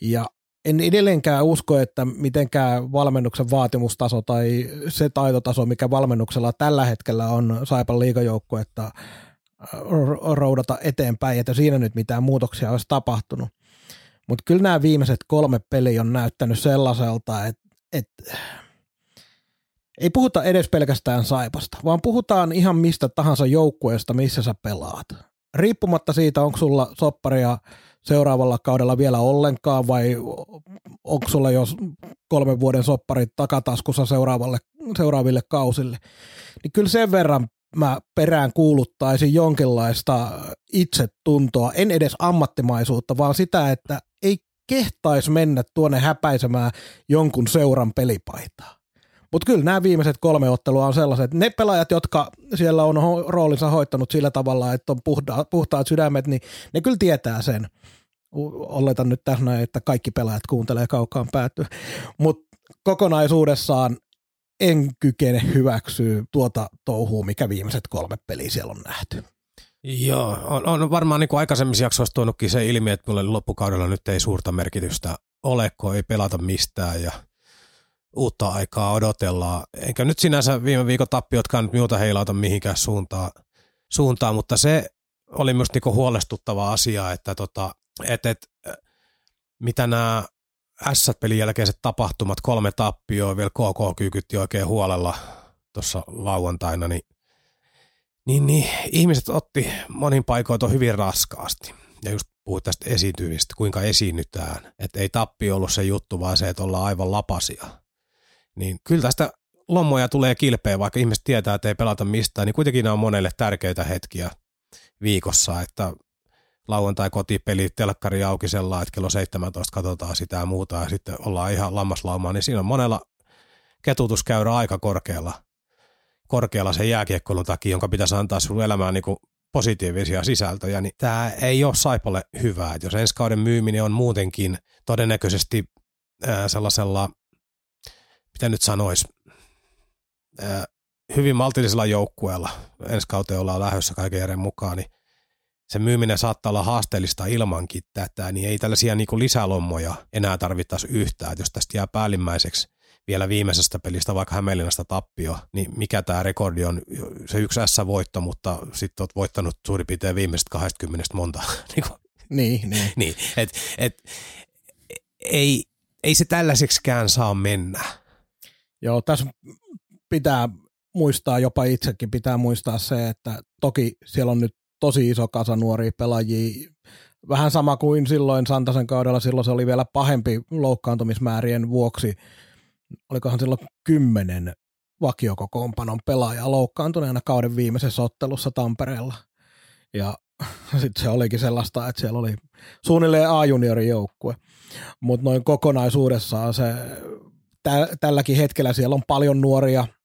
Ja en edelleenkään usko, että mitenkään valmennuksen vaatimustaso tai se taitotaso, mikä valmennuksella tällä hetkellä on Saipan liigajoukkue, että roudata eteenpäin, että siinä nyt mitään muutoksia olisi tapahtunut. Mutta kyllä nämä viimeiset kolme peliä on näyttänyt sellaiselta, että, että ei puhuta edes pelkästään Saipasta, vaan puhutaan ihan mistä tahansa joukkueesta, missä sä pelaat. Riippumatta siitä, onko sulla sopparia seuraavalla kaudella vielä ollenkaan vai onko sulla jo kolmen vuoden sopparit takataskussa seuraavalle, seuraaville kausille, niin kyllä sen verran mä perään kuuluttaisin jonkinlaista itsetuntoa, en edes ammattimaisuutta, vaan sitä, että ei kehtaisi mennä tuonne häpäisemään jonkun seuran pelipaitaa. Mutta kyllä nämä viimeiset kolme ottelua on sellaiset, että ne pelaajat, jotka siellä on roolinsa hoittanut sillä tavalla, että on puhtaat, puhtaat sydämet, niin ne kyllä tietää sen. Oletan nyt tässä että kaikki pelaajat kuuntelee kaukaan päättyä. Mutta kokonaisuudessaan en kykene hyväksyä tuota touhua, mikä viimeiset kolme peliä siellä on nähty. Joo, on, on varmaan niin kuin aikaisemmissa jaksoissa tuonutkin se ilmi, että mulle loppukaudella nyt ei suurta merkitystä ole, kun ei pelata mistään ja uutta aikaa odotellaan. Enkä nyt sinänsä viime viikon tappiotkaan nyt minulta heilauta mihinkään suuntaan, suuntaan mutta se oli myös niin huolestuttava asia, että tota, et, et, mitä nämä S-pelin jälkeiset tapahtumat, kolme tappioa, vielä KK kyykytti oikein huolella tuossa lauantaina, niin, niin, niin ihmiset otti monin paikoin hyvin raskaasti. Ja just puhuit tästä esiintymistä, kuinka esiinnytään. Että ei tappi ollut se juttu, vaan se, että ollaan aivan lapasia. Niin kyllä tästä lommoja tulee kilpeä, vaikka ihmiset tietää, että ei pelata mistään, niin kuitenkin nämä on monelle tärkeitä hetkiä viikossa, että lauantai kotipeli, telkkari auki sellainen, että kello 17 katsotaan sitä ja muuta ja sitten ollaan ihan lammaslaumaa, niin siinä on monella ketutuskäyrä aika korkealla, korkealla sen jääkiekkoilun takia, jonka pitäisi antaa sinulle elämään niin positiivisia sisältöjä, niin tämä ei ole Saipalle hyvää. Et jos ensi kauden myyminen on muutenkin todennäköisesti ää, sellaisella, mitä nyt sanoisi, ää, hyvin maltillisella joukkueella, ensi kauteen ollaan lähdössä kaiken järjen mukaan, niin se myyminen saattaa olla haasteellista ilmankin tätä, niin ei tällaisia niin kuin lisälommoja enää tarvittaisi yhtään. Että jos tästä jää päällimmäiseksi vielä viimeisestä pelistä, vaikka Hämeenlinnasta tappio, niin mikä tämä rekordi on? Se yksi S-voitto, mutta sitten olet voittanut suurin piirtein viimeisestä 20 monta. niin, niin. niin et, et, ei, ei se tällaiseksikään saa mennä. Joo, tässä pitää muistaa, jopa itsekin pitää muistaa se, että toki siellä on nyt tosi iso kasa nuoria pelaajia. Vähän sama kuin silloin Santasen kaudella, silloin se oli vielä pahempi loukkaantumismäärien vuoksi. Olikohan silloin kymmenen vakiokokoonpanon pelaajaa loukkaantuneena kauden viimeisessä ottelussa Tampereella. Ja sitten se olikin sellaista, että siellä oli suunnilleen A-juniorin joukkue. Mutta noin kokonaisuudessaan se, tä, tälläkin hetkellä siellä on paljon nuoria –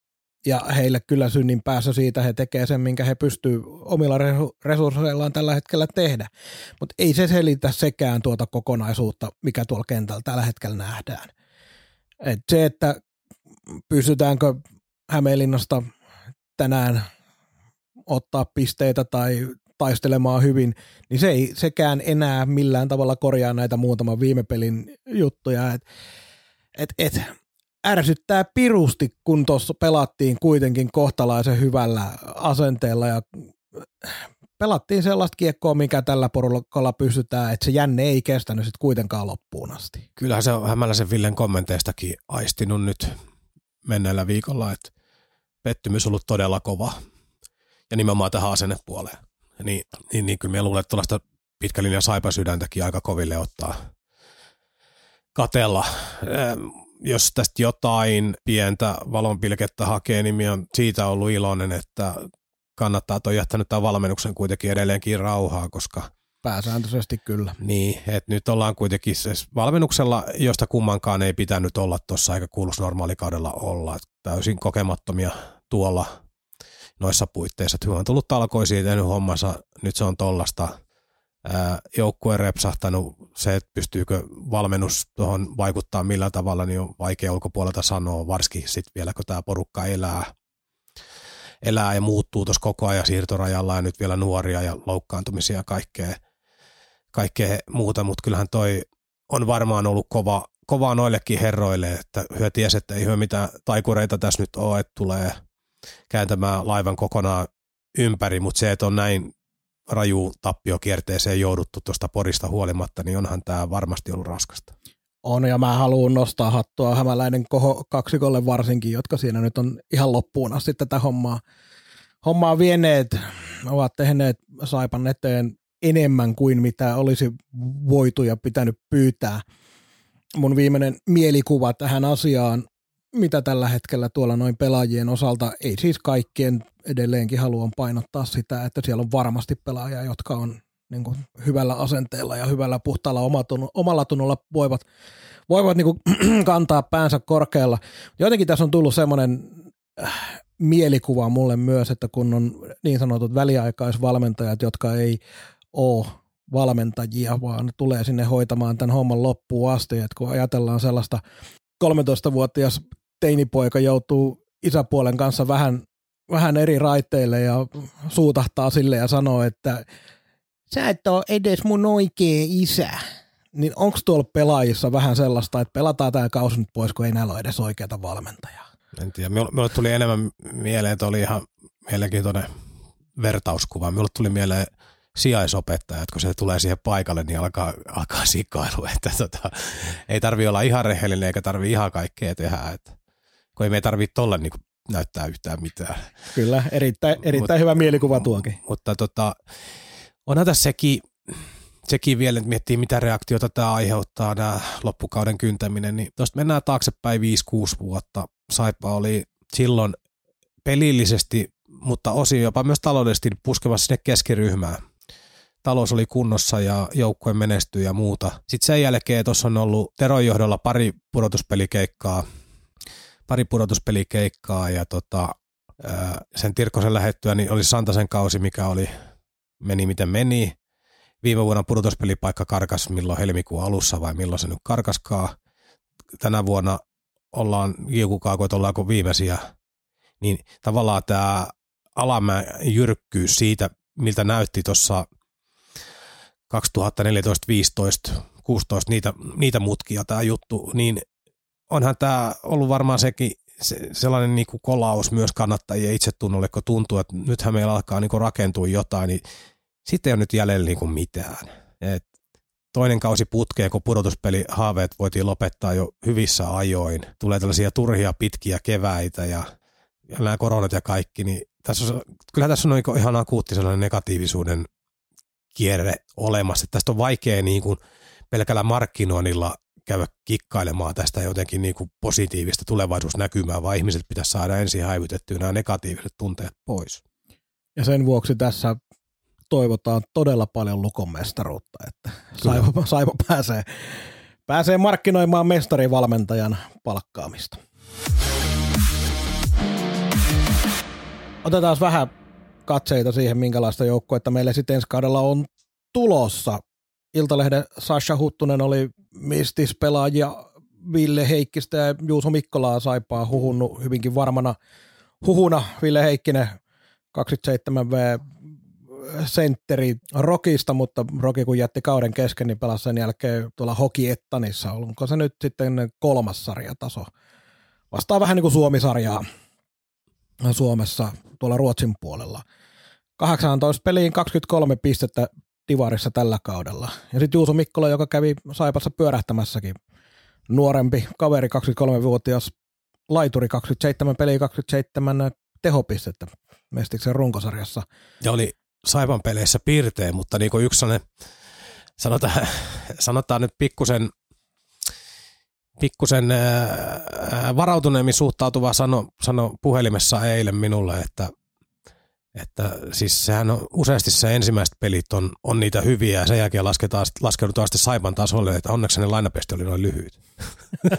ja heille kyllä synnin päässä siitä he tekee sen, minkä he pystyy omilla resursseillaan tällä hetkellä tehdä. Mutta ei se selitä sekään tuota kokonaisuutta, mikä tuolla kentällä tällä hetkellä nähdään. Et se, että pystytäänkö Hämeenlinnasta tänään ottaa pisteitä tai taistelemaan hyvin, niin se ei sekään enää millään tavalla korjaa näitä muutaman viime pelin juttuja. Et, et, et, ärsyttää pirusti, kun tuossa pelattiin kuitenkin kohtalaisen hyvällä asenteella ja pelattiin sellaista kiekkoa, mikä tällä porukalla pystytään, että se jänne ei kestänyt sitten kuitenkaan loppuun asti. Kyllähän se on Hämäläisen Villen kommenteistakin aistinut nyt menneellä viikolla, että pettymys on ollut todella kova. Ja nimenomaan tähän asennepuoleen. Niin, niin, niin kyllä me luulen, että tuollaista pitkälinjan saipa aika koville ottaa katella jos tästä jotain pientä valonpilkettä hakee, niin on siitä ollut iloinen, että kannattaa, on jättänyt tämän valmennuksen kuitenkin edelleenkin rauhaa, koska Pääsääntöisesti kyllä. Niin, että nyt ollaan kuitenkin siis valmennuksella, josta kummankaan ei pitänyt olla tuossa eikä kuuluisi normaalikaudella olla. Täysin kokemattomia tuolla noissa puitteissa. Hyvä on tullut talkoisiin, tehnyt hommansa, nyt se on tollasta joukkue repsahtanut, se, että pystyykö valmennus tuohon vaikuttaa millä tavalla, niin on vaikea ulkopuolelta sanoa, varsinkin sitten vielä kun tämä porukka elää, elää ja muuttuu tuossa koko ajan siirtorajalla ja nyt vielä nuoria ja loukkaantumisia ja kaikkea, kaikkea muuta, mutta kyllähän toi on varmaan ollut kova, kova noillekin herroille, että hyö ties, että ei hyö mitään taikureita tässä nyt ole, että tulee kääntämään laivan kokonaan ympäri, mutta se, että on näin raju tappiokierteeseen jouduttu tuosta porista huolimatta, niin onhan tämä varmasti ollut raskasta. On, ja mä haluan nostaa hattua hämäläinen koho kaksikolle varsinkin, jotka siinä nyt on ihan loppuun asti tätä hommaa, hommaa vieneet, ovat tehneet Saipan eteen enemmän kuin mitä olisi voitu ja pitänyt pyytää. Mun viimeinen mielikuva tähän asiaan, mitä tällä hetkellä tuolla noin pelaajien osalta, ei siis kaikkien edelleenkin haluan painottaa sitä, että siellä on varmasti pelaajia, jotka on niin kuin hyvällä asenteella ja hyvällä puhtaalla omalla tunnolla voivat, voivat niin kuin kantaa päänsä korkealla. Jotenkin tässä on tullut semmoinen äh, mielikuva mulle myös, että kun on niin sanotut väliaikaisvalmentajat, jotka ei ole valmentajia, vaan tulee sinne hoitamaan tämän homman loppuun asti, että kun ajatellaan sellaista 13-vuotias teinipoika joutuu isäpuolen kanssa vähän, vähän eri raiteille ja suutahtaa sille ja sanoo, että sä et ole edes mun oikea isä. Niin onko tuolla pelaajissa vähän sellaista, että pelataan tämä kausi nyt pois, kun ei näillä ole edes oikeata valmentajaa? En tiedä. Minulle tuli enemmän mieleen, että oli ihan mielenkiintoinen vertauskuva. Minulle tuli mieleen sijaisopettaja, että kun se tulee siihen paikalle, niin alkaa, alkaa sikailu. Että tota, ei tarvi olla ihan rehellinen eikä tarvi ihan kaikkea tehdä. Että, kun ei me tarvitse tolle niin näyttää yhtään mitään. Kyllä, erittäin, erittäin Mut, hyvä mielikuva tuokin. Mutta tota, onhan tässä sekin, sekin vielä, että miettii mitä reaktiota tämä aiheuttaa, tämä loppukauden kyntäminen, niin tuosta mennään taaksepäin 5-6 vuotta. Saipa oli silloin pelillisesti, mutta osin jopa myös taloudellisesti puskemassa sinne keskiryhmään. Talous oli kunnossa ja joukkue menestyi ja muuta. Sitten sen jälkeen tuossa on ollut Teron johdolla pari pudotuspelikeikkaa, pari pudotuspelikeikkaa ja tota, sen Tirkkosen lähettyä niin oli Santasen kausi, mikä oli, meni miten meni. Viime vuonna pudotuspelipaikka karkas milloin helmikuun alussa vai milloin se nyt karkaskaa. Tänä vuonna ollaan kiukukaakoit, ollaanko viimeisiä. Niin tavallaan tämä alamäen jyrkkyys siitä, miltä näytti tuossa 2014, 15, 16 niitä, niitä mutkia tämä juttu, niin onhan tämä ollut varmaan sekin se, sellainen niin kuin kolaus myös kannattajien itsetunnolle, kun tuntuu, että nythän meillä alkaa niin kuin rakentua jotain, niin sitten ei ole nyt jäljellä niin kuin mitään. Et toinen kausi putkeen, kun pudotuspeli haaveet voitiin lopettaa jo hyvissä ajoin. Tulee tällaisia turhia pitkiä keväitä ja, ja nämä koronat ja kaikki, niin tässä on, kyllä tässä on niin ihan akuutti sellainen negatiivisuuden kierre olemassa. Tästä on vaikea niin kuin pelkällä markkinoinnilla käydä kikkailemaan tästä jotenkin niin kuin positiivista tulevaisuusnäkymää, vaan ihmiset pitäisi saada ensin häivytettyä nämä negatiiviset tunteet pois. Ja sen vuoksi tässä toivotaan todella paljon Lukon mestaruutta, että Saivo, Saivo pääsee, pääsee markkinoimaan mestarivalmentajan palkkaamista. Otetaan vähän katseita siihen, minkälaista joukkuetta meille sitten ensi kaudella on tulossa. Iltalehden Sasha Huttunen oli Mistis-pelaajia Ville Heikkistä ja Juuso Mikkolaa saipaa huhunnut hyvinkin varmana huhuna. Ville Heikkinen 27V sentteri Rokista, mutta Roki kun jätti kauden kesken, niin pelasi sen jälkeen tuolla Hoki Ettanissa. Onko se nyt sitten kolmas sarjataso? Vastaa vähän niin kuin Suomi-sarjaa Suomessa tuolla Ruotsin puolella. 18 peliin 23 pistettä Divarissa tällä kaudella. Ja sitten Juuso Mikkola, joka kävi Saipassa pyörähtämässäkin. Nuorempi kaveri, 23-vuotias laituri, 27 peliä, 27 tehopistettä Mestiksen runkosarjassa. Ja oli Saipan peleissä piirtein, mutta niin kuin yksi sellainen, sanotaan, sanotaan nyt pikkusen, pikkusen varautuneemmin suhtautuva sano, sano puhelimessa eilen minulle, että että siis sehän on useasti se ensimmäiset pelit on, on niitä hyviä ja sen jälkeen lasketaan, laskeudutaan sitten Saipan tasolle, että onneksi ne lainapesti oli noin lyhyt.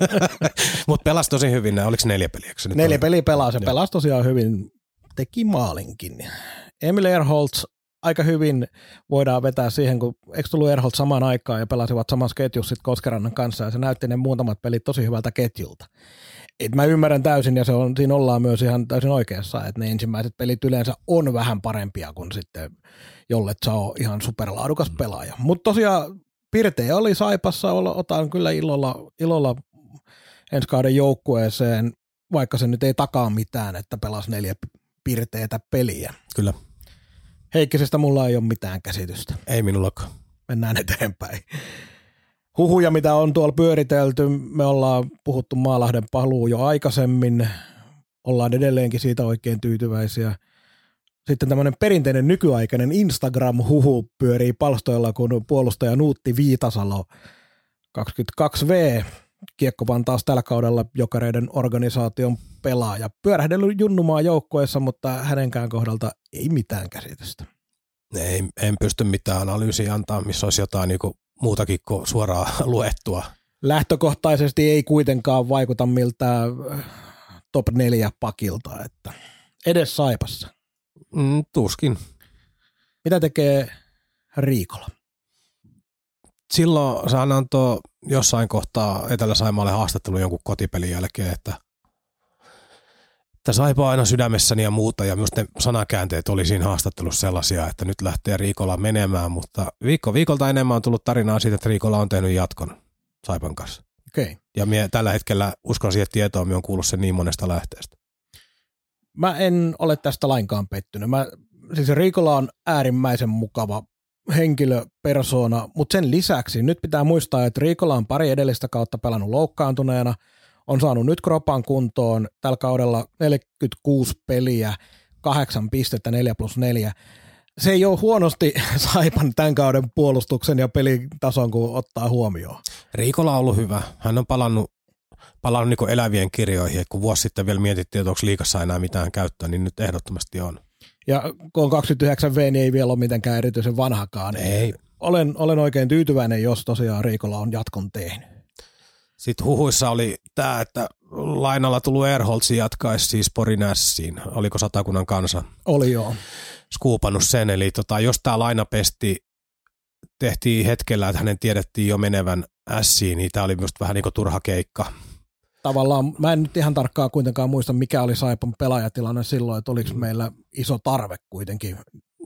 Mutta pelasi tosi hyvin, oliko neljä peliä? Neljä peliä pelasi, se pelasi tosiaan hyvin, teki maalinkin. Emil Erholtz aika hyvin voidaan vetää siihen, kun eikö tullut Erholt samaan aikaan ja pelasivat samassa ketjussa sitten Koskerannan kanssa ja se näytti ne muutamat pelit tosi hyvältä ketjulta. Et mä ymmärrän täysin ja se on, siinä ollaan myös ihan täysin oikeassa, että ne ensimmäiset pelit yleensä on vähän parempia kuin sitten jollet sä on ihan superlaadukas mm. pelaaja. Mutta tosiaan Pirteä oli Saipassa, otan kyllä ilolla, ilolla ensi kauden joukkueeseen, vaikka se nyt ei takaa mitään, että pelasi neljä pirteitä peliä. Kyllä. Heikkisestä mulla ei ole mitään käsitystä. Ei minullakaan. Mennään eteenpäin. Huhuja, mitä on tuolla pyöritelty, me ollaan puhuttu Maalahden paluu jo aikaisemmin, ollaan edelleenkin siitä oikein tyytyväisiä. Sitten tämmöinen perinteinen nykyaikainen Instagram-huhu pyörii palstoilla, kun puolustaja Nuutti Viitasalo 22V kiekko vaan taas tällä kaudella jokareiden organisaation pelaaja. Pyörähdellyt junnumaa joukkoessa, mutta hänenkään kohdalta ei mitään käsitystä. Ei, en pysty mitään analyysiä antaa, missä olisi jotain niin muutakin kuin suoraan luettua. Lähtökohtaisesti ei kuitenkaan vaikuta miltä äh, top neljä pakilta, että edes Saipassa. Mm, tuskin. Mitä tekee Riikola? Silloin saan antoi jossain kohtaa Etelä-Saimaalle haastattelun jonkun kotipelin jälkeen, että, että Saipa aina sydämessäni ja muuta, ja myös ne sanakäänteet oli siinä haastattelussa sellaisia, että nyt lähtee Riikola menemään, mutta viikko viikolta enemmän on tullut tarinaa siitä, että Riikola on tehnyt jatkon Saipan kanssa. Okei. Ja mie tällä hetkellä uskon siihen tietoon, minä on kuullut sen niin monesta lähteestä. Mä en ole tästä lainkaan pettynyt. Mä, siis Riikola on äärimmäisen mukava henkilö, persoona, mutta sen lisäksi nyt pitää muistaa, että Riikola on pari edellistä kautta pelannut loukkaantuneena, on saanut nyt kropan kuntoon tällä kaudella 46 peliä, 8 pistettä, 4 plus 4. Se ei ole huonosti Saipan tämän kauden puolustuksen ja pelitason, kun ottaa huomioon. Riikola on ollut hyvä. Hän on palannut, palannut niin elävien kirjoihin. Et kun vuosi sitten vielä mietittiin, että onko liikassa enää mitään käyttöä, niin nyt ehdottomasti on. Ja kun on 29 V, niin ei vielä ole mitenkään erityisen vanhakaan. Ei. Olen, olen oikein tyytyväinen, jos tosiaan Riikola on jatkon tehnyt. Sitten huhuissa oli tämä, että lainalla tullut Erholtsi jatkaisi siis Porinässiin. Oliko satakunnan kansa Oli joo. skuupannut sen. Eli tota, jos tämä lainapesti tehtiin hetkellä, että hänen tiedettiin jo menevän Siin, niin tämä oli myös vähän niin kuin turha keikka. Tavallaan, mä en nyt ihan tarkkaan kuitenkaan muista, mikä oli Saipan pelaajatilanne silloin, että oliko meillä iso tarve kuitenkin,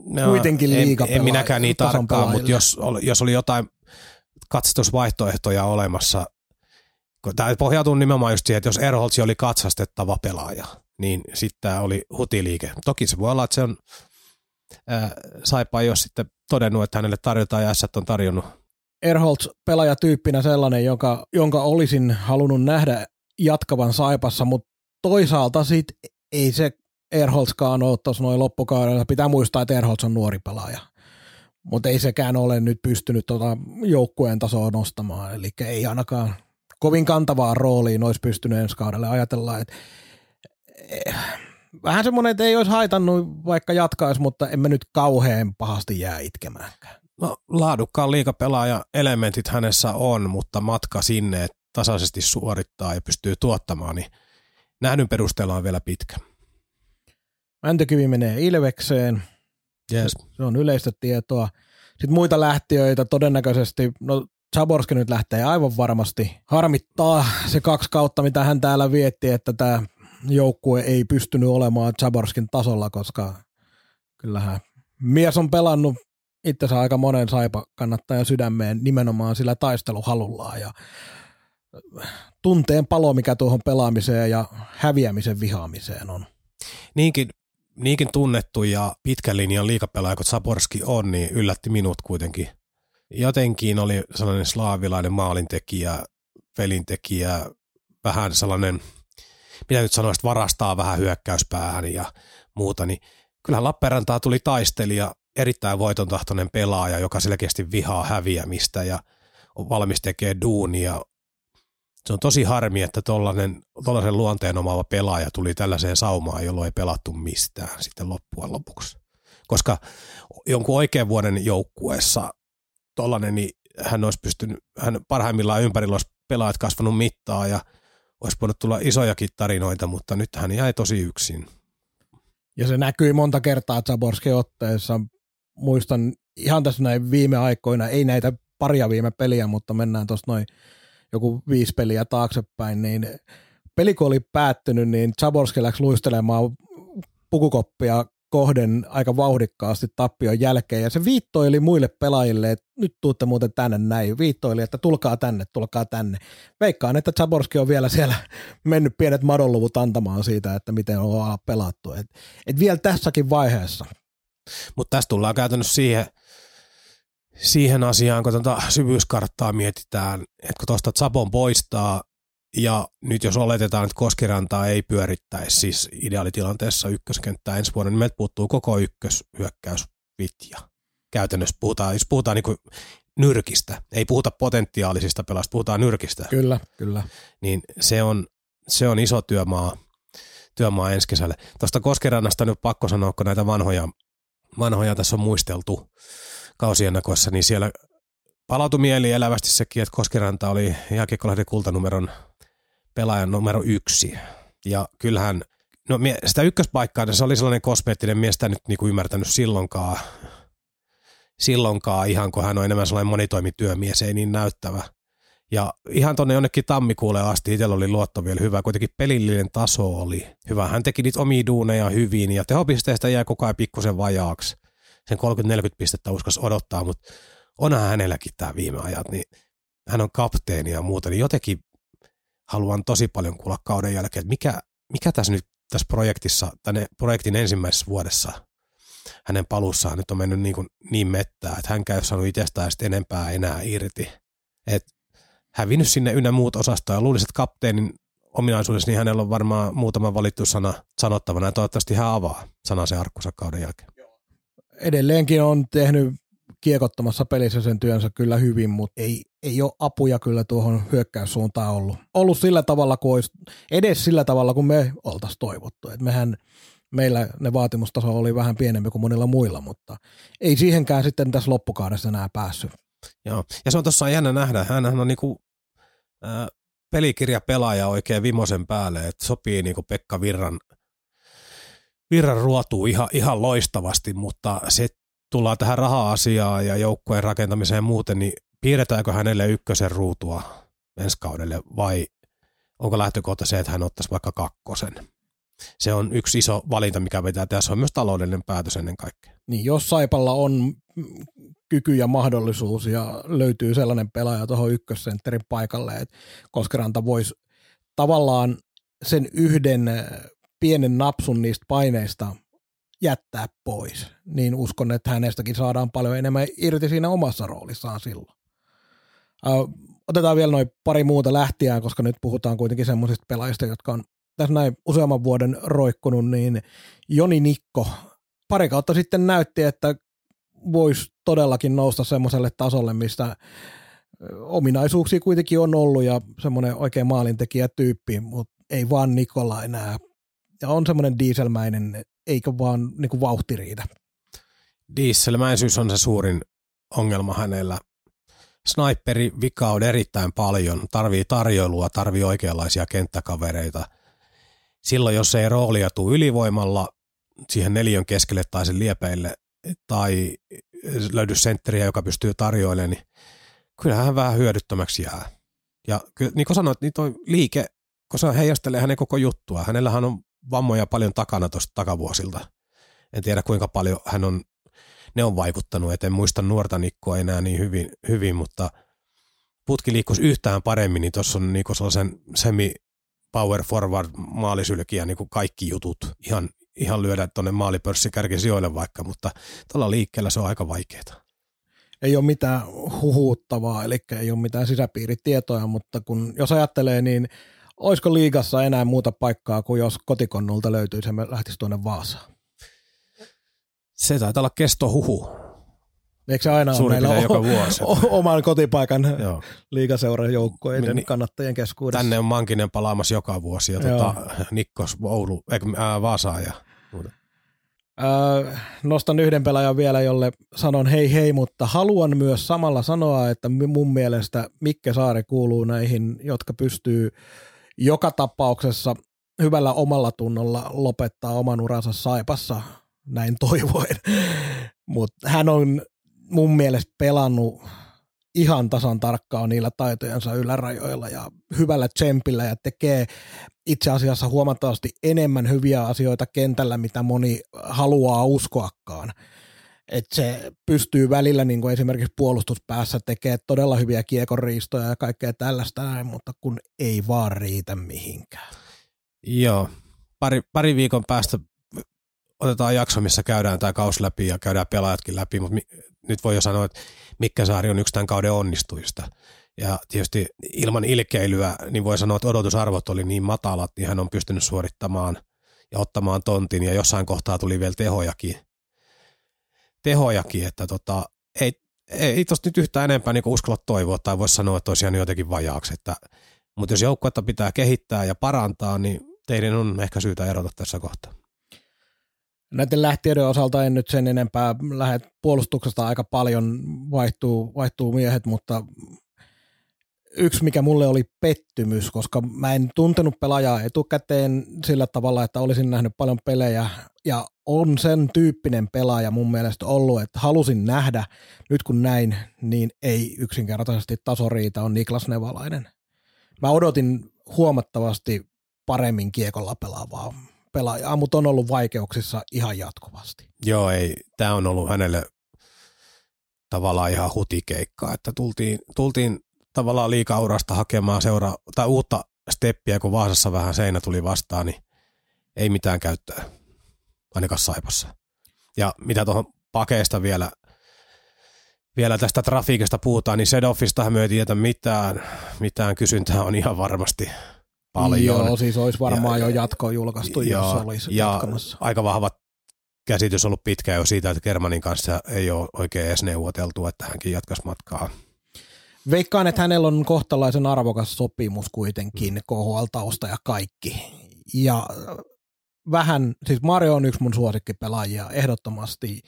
No, kuitenkin en, liiga en minäkään niin tarkkaan, mutta jos, oli- jos oli jotain katsastusvaihtoehtoja olemassa, tämä pohjautuu nimenomaan just siihen, että jos Erholtsi oli katsastettava pelaaja, niin sitten tämä oli hutiliike. Toki se voi olla, että se on Saipa ole sitten todennut, että hänelle tarjotaan ja S on tarjonnut. Erholz pelaajatyyppinä sellainen, joka, jonka olisin halunnut nähdä jatkavan Saipassa, mutta toisaalta sit ei se Erholzkaan ole tuossa noin loppukaudella. Pitää muistaa, että Erholz on nuori pelaaja. Mutta ei sekään ole nyt pystynyt tota joukkueen tasoa nostamaan. Eli ei ainakaan kovin kantavaan rooliin olisi pystynyt ensi kaudelle. Ajatellaan, että eh, vähän semmoinen, että ei olisi haitannut vaikka jatkaisi, mutta emme nyt kauhean pahasti jää itkemäänkään. No, laadukkaan liikapelaaja elementit hänessä on, mutta matka sinne, että tasaisesti suorittaa ja pystyy tuottamaan, niin nähdyn perusteella on vielä pitkä. Mäntykivi menee Ilvekseen, Yes. se on yleistä tietoa. Sitten muita lähtiöitä todennäköisesti, no Zaborski nyt lähtee aivan varmasti. Harmittaa se kaksi kautta, mitä hän täällä vietti, että tämä joukkue ei pystynyt olemaan Zaborskin tasolla, koska kyllähän mies on pelannut itsensä aika monen saipa kannattajan sydämeen nimenomaan sillä taisteluhalullaan ja tunteen palo, mikä tuohon pelaamiseen ja häviämisen vihaamiseen on. Niinkin, niinkin tunnettu ja pitkän linjan liikapelaaja kuin Saborski on, niin yllätti minut kuitenkin. Jotenkin oli sellainen slaavilainen maalintekijä, pelintekijä, vähän sellainen, mitä nyt sanoisit, varastaa vähän hyökkäyspäähän ja muuta, niin kyllähän Lappeenrantaa tuli taistelija, erittäin voitontahtoinen pelaaja, joka selkeästi vihaa häviämistä ja on valmis tekemään duunia. Se on tosi harmi, että tollainen, tollaisen luonteen omaava pelaaja tuli tällaiseen saumaan, jolloin ei pelattu mistään sitten loppujen lopuksi. Koska jonkun oikean vuoden joukkueessa tollainen, niin hän olisi pystynyt, hän parhaimmillaan ympärillä olisi pelaajat kasvanut mittaa ja olisi voinut tulla isojakin tarinoita, mutta nyt hän jäi tosi yksin. Ja se näkyi monta kertaa Zaborskin otteessa. Muistan ihan tässä näin viime aikoina, ei näitä paria viime peliä, mutta mennään tuossa noin joku viisi peliä taaksepäin, niin peli kun oli päättynyt, niin Zaborski läksi luistelemaan pukukoppia kohden aika vauhdikkaasti tappion jälkeen, ja se viittoili muille pelaajille, että nyt tuutte muuten tänne näin, viittoili, että tulkaa tänne, tulkaa tänne. Veikkaan, että Zaborski on vielä siellä mennyt pienet madonluvut antamaan siitä, että miten on pelattu. Et, et vielä tässäkin vaiheessa Mutta tässä tullaan käytännössä siihen, siihen asiaan, kun tuota syvyyskarttaa mietitään, että kun tuosta Zapon poistaa, ja nyt jos oletetaan, että Koskirantaa ei pyörittäisi siis ideaalitilanteessa ykköskenttää ensi vuonna, niin meiltä puuttuu koko ykköshyökkäys vitja. Käytännössä puhutaan, jos puhutaan niin nyrkistä, ei puhuta potentiaalisista pelasta, puhutaan nyrkistä. Kyllä, kyllä. Niin se on, se on iso työmaa, työmaa ensi kesälle. Tuosta Koskerannasta nyt pakko sanoa, kun näitä vanhoja, vanhoja tässä on muisteltu kausien nakoissa, niin siellä palautui mieli elävästi sekin, että Koskiranta oli jääkiekkolahden kultanumeron pelaajan numero yksi. Ja kyllähän, no sitä ykköspaikkaa, niin se oli sellainen kosmeettinen mies, sitä nyt niinku ymmärtänyt silloinkaan, silloinkaan ihan, kun hän on enemmän sellainen monitoimityömies, ei niin näyttävä. Ja ihan tuonne jonnekin tammikuulle asti itsellä oli luotto vielä hyvä. Kuitenkin pelillinen taso oli hyvä. Hän teki niitä omia duuneja hyvin ja tehopisteistä jää koko ajan pikkusen vajaaksi. Sen 30-40 pistettä uskas odottaa, mutta onhan hänelläkin tämä viime ajat, niin hän on kapteeni ja muuta, niin jotenkin haluan tosi paljon kuulla kauden jälkeen, että mikä, mikä tässä nyt tässä projektissa, tänne projektin ensimmäisessä vuodessa hänen palussaan nyt on mennyt niin, kuin niin mettää, että hän käy saanut itsestään sitten enempää enää irti. Et hävinnyt sinne ynnä muut osastoja. Ja luulisin, että kapteenin ominaisuudessa niin hänellä on varmaan muutama valittu sana sanottavana ja toivottavasti hän avaa se arkkunsa kauden jälkeen. Edelleenkin on tehnyt kiekottomassa pelissä sen työnsä kyllä hyvin, mutta ei, ei ole apuja kyllä tuohon hyökkäyssuuntaan ollut. Ollut sillä tavalla kuin olisi, edes sillä tavalla kuin me oltaisiin toivottu. Et mehän, meillä ne vaatimustaso oli vähän pienempi kuin monilla muilla, mutta ei siihenkään sitten tässä loppukaudessa enää päässyt. Joo, ja se on tuossa jännä nähdä. Hän on niinku, äh, pelikirjapelaaja oikein vimosen päälle, että sopii niinku Pekka Virran Virran ruotuu ihan, ihan loistavasti, mutta se tullaan tähän raha-asiaan ja joukkueen rakentamiseen ja muuten, niin piirretäänkö hänelle ykkösen ruutua ensi kaudelle vai onko lähtökohta se, että hän ottaisi vaikka kakkosen? Se on yksi iso valinta, mikä pitää tehdä. Se on myös taloudellinen päätös ennen kaikkea. Niin, jos Saipalla on kyky ja mahdollisuus ja löytyy sellainen pelaaja tuohon ykkössentterin paikalle, että Koskeranta voisi tavallaan sen yhden pienen napsun niistä paineista jättää pois, niin uskon, että hänestäkin saadaan paljon enemmän irti siinä omassa roolissaan silloin. otetaan vielä noin pari muuta lähtiään, koska nyt puhutaan kuitenkin semmoisista pelaajista, jotka on tässä näin useamman vuoden roikkunut, niin Joni Nikko pari kautta sitten näytti, että voisi todellakin nousta semmoiselle tasolle, mistä ominaisuuksia kuitenkin on ollut ja semmoinen oikein maalintekijätyyppi, mutta ei vaan Nikola enää. Ja on semmoinen dieselmäinen eikä vaan niin kuin vauhti riitä. Dieselmäisyys on se suurin ongelma hänellä. Sniperi vika on erittäin paljon, tarvii tarjoilua, tarvii oikeanlaisia kenttäkavereita. Silloin, jos ei roolia tule ylivoimalla siihen neljön keskelle tai sen liepeille tai löydy sentteriä, joka pystyy tarjoilemaan, niin kyllähän hän vähän hyödyttömäksi jää. Ja niin kuin sanoit, niin toi liike, kun se heijastelee hänen koko juttua, hänellähän on vammoja paljon takana tuosta takavuosilta. En tiedä kuinka paljon hän on, ne on vaikuttanut, et en muista nuorta Nikkoa enää niin hyvin, hyvin mutta putki liikkuisi yhtään paremmin, niin tuossa on niinku sellaisen semi power forward maalisylkiä niin kuin kaikki jutut ihan, ihan lyödä tuonne maalipörssikärkisijoille vaikka, mutta tuolla liikkeellä se on aika vaikeaa. Ei ole mitään huhuuttavaa, eli ei ole mitään sisäpiiritietoja, mutta kun jos ajattelee, niin olisiko liigassa enää muuta paikkaa kuin jos kotikonnulta löytyisi ja me lähtisi tuonne Vaasaan? Se taitaa olla kestohuhu. Eikö se aina ole meillä joka vuosi. oman kotipaikan liigaseuran joukkojen niin, kannattajien keskuudessa? Tänne on Mankinen palaamassa joka vuosi ja tuota, Nikkos Oulu, eikö, ää, Vaasaa ja muuta. Öö, nostan yhden pelaajan vielä, jolle sanon hei hei, mutta haluan myös samalla sanoa, että mun mielestä Mikke Saari kuuluu näihin, jotka pystyy joka tapauksessa hyvällä omalla tunnolla lopettaa oman uransa Saipassa, näin toivoen. Mutta hän on mun mielestä pelannut ihan tasan tarkkaan niillä taitojensa ylärajoilla ja hyvällä tsempillä ja tekee itse asiassa huomattavasti enemmän hyviä asioita kentällä, mitä moni haluaa uskoakaan. Että se pystyy välillä niin kuin esimerkiksi puolustuspäässä tekemään todella hyviä kiekonriistoja ja kaikkea tällaista mutta kun ei vaan riitä mihinkään. Joo, pari, pari viikon päästä otetaan jakso, missä käydään tämä kaus läpi ja käydään pelaajatkin läpi, mutta mi- nyt voi jo sanoa, että Mikkä Saari on yksi tämän kauden onnistujista. Ja tietysti ilman ilkeilyä, niin voi sanoa, että odotusarvot oli niin matalat, niin hän on pystynyt suorittamaan ja ottamaan tontin, ja jossain kohtaa tuli vielä tehojakin, tehojakin että tota, ei, ei, tosta nyt yhtään enempää niin uskalla toivoa, tai voisi sanoa, että olisi jotenkin vajaaksi, että, mutta jos joukkuetta pitää kehittää ja parantaa, niin teidän on ehkä syytä erota tässä kohtaa. Näiden lähtiöiden osalta en nyt sen enempää lähde puolustuksesta aika paljon vaihtuu, vaihtuu miehet, mutta yksi, mikä mulle oli pettymys, koska mä en tuntenut pelaajaa etukäteen sillä tavalla, että olisin nähnyt paljon pelejä ja on sen tyyppinen pelaaja mun mielestä ollut, että halusin nähdä, nyt kun näin, niin ei yksinkertaisesti taso riitä, on Niklas Nevalainen. Mä odotin huomattavasti paremmin kiekolla pelaavaa pelaajaa, mutta on ollut vaikeuksissa ihan jatkuvasti. Joo, ei. Tämä on ollut hänelle tavallaan ihan hutikeikka, että tultiin, tultiin tavallaan liikaurasta hakemaan seuraa tai uutta steppiä, kun Vaasassa vähän seinä tuli vastaan, niin ei mitään käyttöä, ainakaan Saipassa. Ja mitä tuohon pakeista vielä, vielä tästä trafiikista puhutaan, niin Sedofista me ei tiedä mitään, mitään kysyntää on ihan varmasti paljon. Joo, siis olisi varmaan ja, jo jatko julkaistu, joo, jos olisi ja jatkamassa. aika vahva käsitys ollut pitkään jo siitä, että Germanin kanssa ei ole oikein edes neuvoteltu, että hänkin jatkaisi matkaa. Veikkaan, että hänellä on kohtalaisen arvokas sopimus kuitenkin, KHL-tausta ja kaikki. Ja vähän, siis Mario on yksi mun suosikkipelaajia ehdottomasti,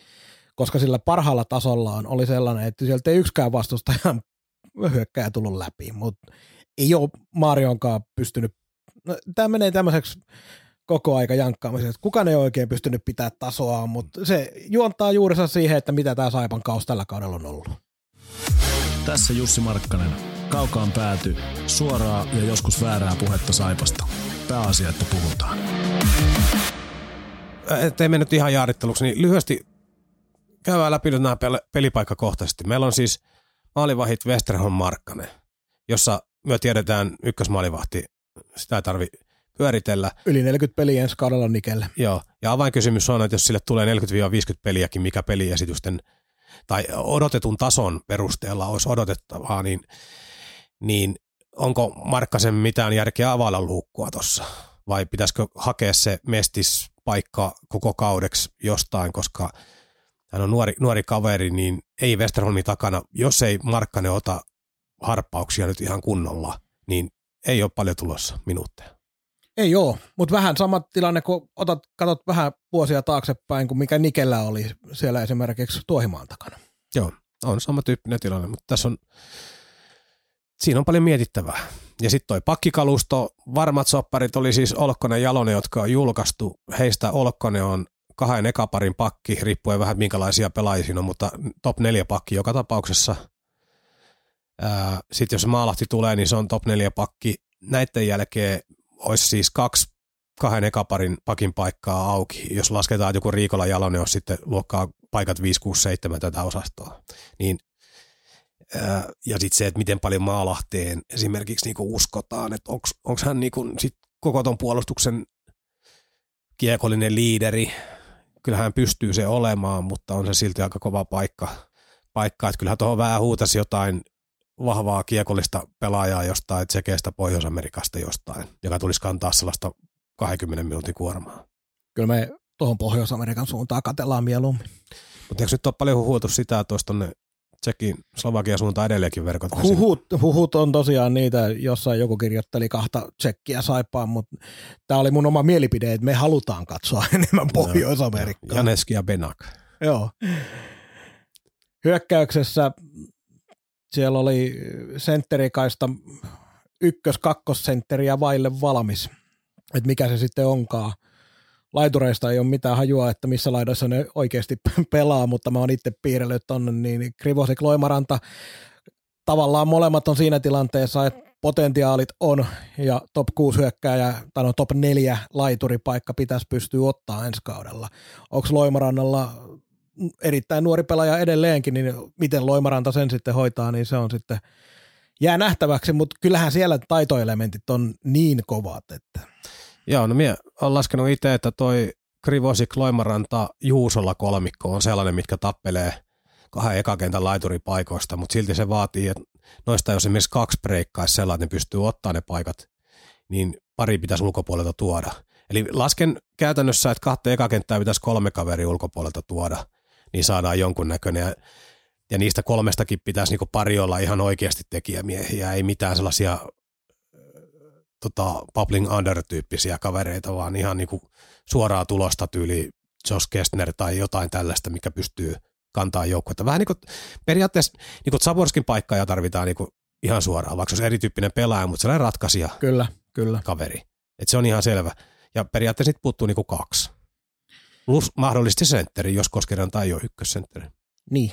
koska sillä parhaalla tasollaan oli sellainen, että sieltä ei yksikään vastustajan hyökkäjä tullut läpi, mutta ei ole Marionkaan pystynyt, no, tämä menee tämmöiseksi koko aika jankkaamiseen, kukaan ei oikein pystynyt pitää tasoa, mutta se juontaa juurensa siihen, että mitä tämä Saipan kaus tällä kaudella on ollut. Tässä Jussi Markkanen. Kaukaan pääty. Suoraa ja joskus väärää puhetta Saipasta. Pääasia, että puhutaan. Ettei mennyt ihan jaaritteluksi, niin lyhyesti käydään läpi nyt nämä pelipaikkakohtaisesti. Meillä on siis maalivahit Westerholm Markkanen, jossa me tiedetään ykkösmaalivahti, sitä ei tarvi pyöritellä. Yli 40 peliä ensi kaudella Nikelle. Joo, ja avainkysymys on, että jos sille tulee 40-50 peliäkin, mikä peliesitysten tai odotetun tason perusteella olisi odotettavaa, niin, niin onko Markkasen mitään järkeä availla luukkua tuossa? Vai pitäisikö hakea se mestispaikka koko kaudeksi jostain, koska hän on nuori, nuori kaveri, niin ei Westerholmin takana, jos ei Markkanen ota harppauksia nyt ihan kunnolla, niin ei ole paljon tulossa minuutteja. Ei ole, mutta vähän sama tilanne, kun otat, katsot vähän vuosia taaksepäin, kuin mikä Nikellä oli siellä esimerkiksi Tuohimaan takana. Joo, on sama tyyppinen tilanne, mutta tässä on, siinä on paljon mietittävää. Ja sitten toi pakkikalusto, varmat sopparit oli siis Olkkonen ja Jalonen, jotka on julkaistu. Heistä Olkkonen on kahden ekaparin pakki, riippuen vähän minkälaisia pelaajia on, mutta top 4 pakki joka tapauksessa – sitten jos Maalahti tulee, niin se on top 4 pakki. Näiden jälkeen olisi siis kaksi kahden ekaparin pakin paikkaa auki. Jos lasketaan joku Riikola Jalonen, jos sitten luokkaa paikat 5, 6, 7 tätä osastoa. Niin, ja sitten se, että miten paljon Maalahteen esimerkiksi niinku uskotaan, että onko hän niinku sit koko ton puolustuksen kiekollinen liideri. Kyllähän hän pystyy se olemaan, mutta on se silti aika kova paikka. paikka. Että kyllähän tuohon vähän huutasi jotain vahvaa kiekollista pelaajaa jostain Tsekeistä, Pohjois-Amerikasta jostain, joka tulisi kantaa sellaista 20 minuutin kuormaa. Kyllä me tuohon Pohjois-Amerikan suuntaan katellaan mieluummin. Mutta eikö nyt ole paljon huhuutu sitä, että olisi tuonne Tsekin, Slovakian suuntaan edelleenkin verkot? Huhut, huhut on tosiaan niitä, jossain joku kirjoitteli kahta tsekkiä saipaan, mutta tämä oli mun oma mielipide, että me halutaan katsoa enemmän Pohjois-Amerikkaa. Janeski ja Benak. Joo. Hyökkäyksessä siellä oli sentterikaista ykkös kakkossentteriä vaille valmis, että mikä se sitten onkaan. Laitureista ei ole mitään hajua, että missä laidoissa ne oikeasti pelaa, mutta mä oon itse piirrellyt tonne, niin Krivosik Loimaranta, tavallaan molemmat on siinä tilanteessa, että potentiaalit on ja top 6 hyökkääjä tai no top 4 laituripaikka pitäisi pystyä ottaa ensi kaudella. Onko Loimarannalla erittäin nuori pelaaja edelleenkin, niin miten Loimaranta sen sitten hoitaa, niin se on sitten jää nähtäväksi, mutta kyllähän siellä taitoelementit on niin kovat, että... Joo, no minä olen laskenut itse, että toi Krivosik, Loimaranta, Juusolla kolmikko on sellainen, mitkä tappelee kahden ekakentän laituripaikoista, mutta silti se vaatii, että noista jos esimerkiksi kaksi breikkaisi sellainen, että ne pystyy ottaa ne paikat, niin pari pitäisi ulkopuolelta tuoda. Eli lasken käytännössä, että kahta ekakenttää pitäisi kolme kaveri ulkopuolelta tuoda, niin saadaan jonkunnäköinen. Ja, ja niistä kolmestakin pitäisi niinku pari olla ihan oikeasti tekijämiehiä, ei mitään sellaisia tota, Bubbling Under-tyyppisiä kavereita, vaan ihan niinku suoraa tulosta tyyli Josh Kestner tai jotain tällaista, mikä pystyy kantaa joukkuetta. Vähän niin kuin periaatteessa niin kuin Zaborskin paikkaa tarvitaan niin kuin ihan suoraan, vaikka se on erityyppinen pelaaja, mutta sellainen ratkaisija Kyllä, kyllä. kaveri. Et se on ihan selvä. Ja periaatteessa sitten puuttuu niin kuin kaksi. Plus mahdollisesti sentteri, jos Koskiranta ei ole ykkössentteri. Niin.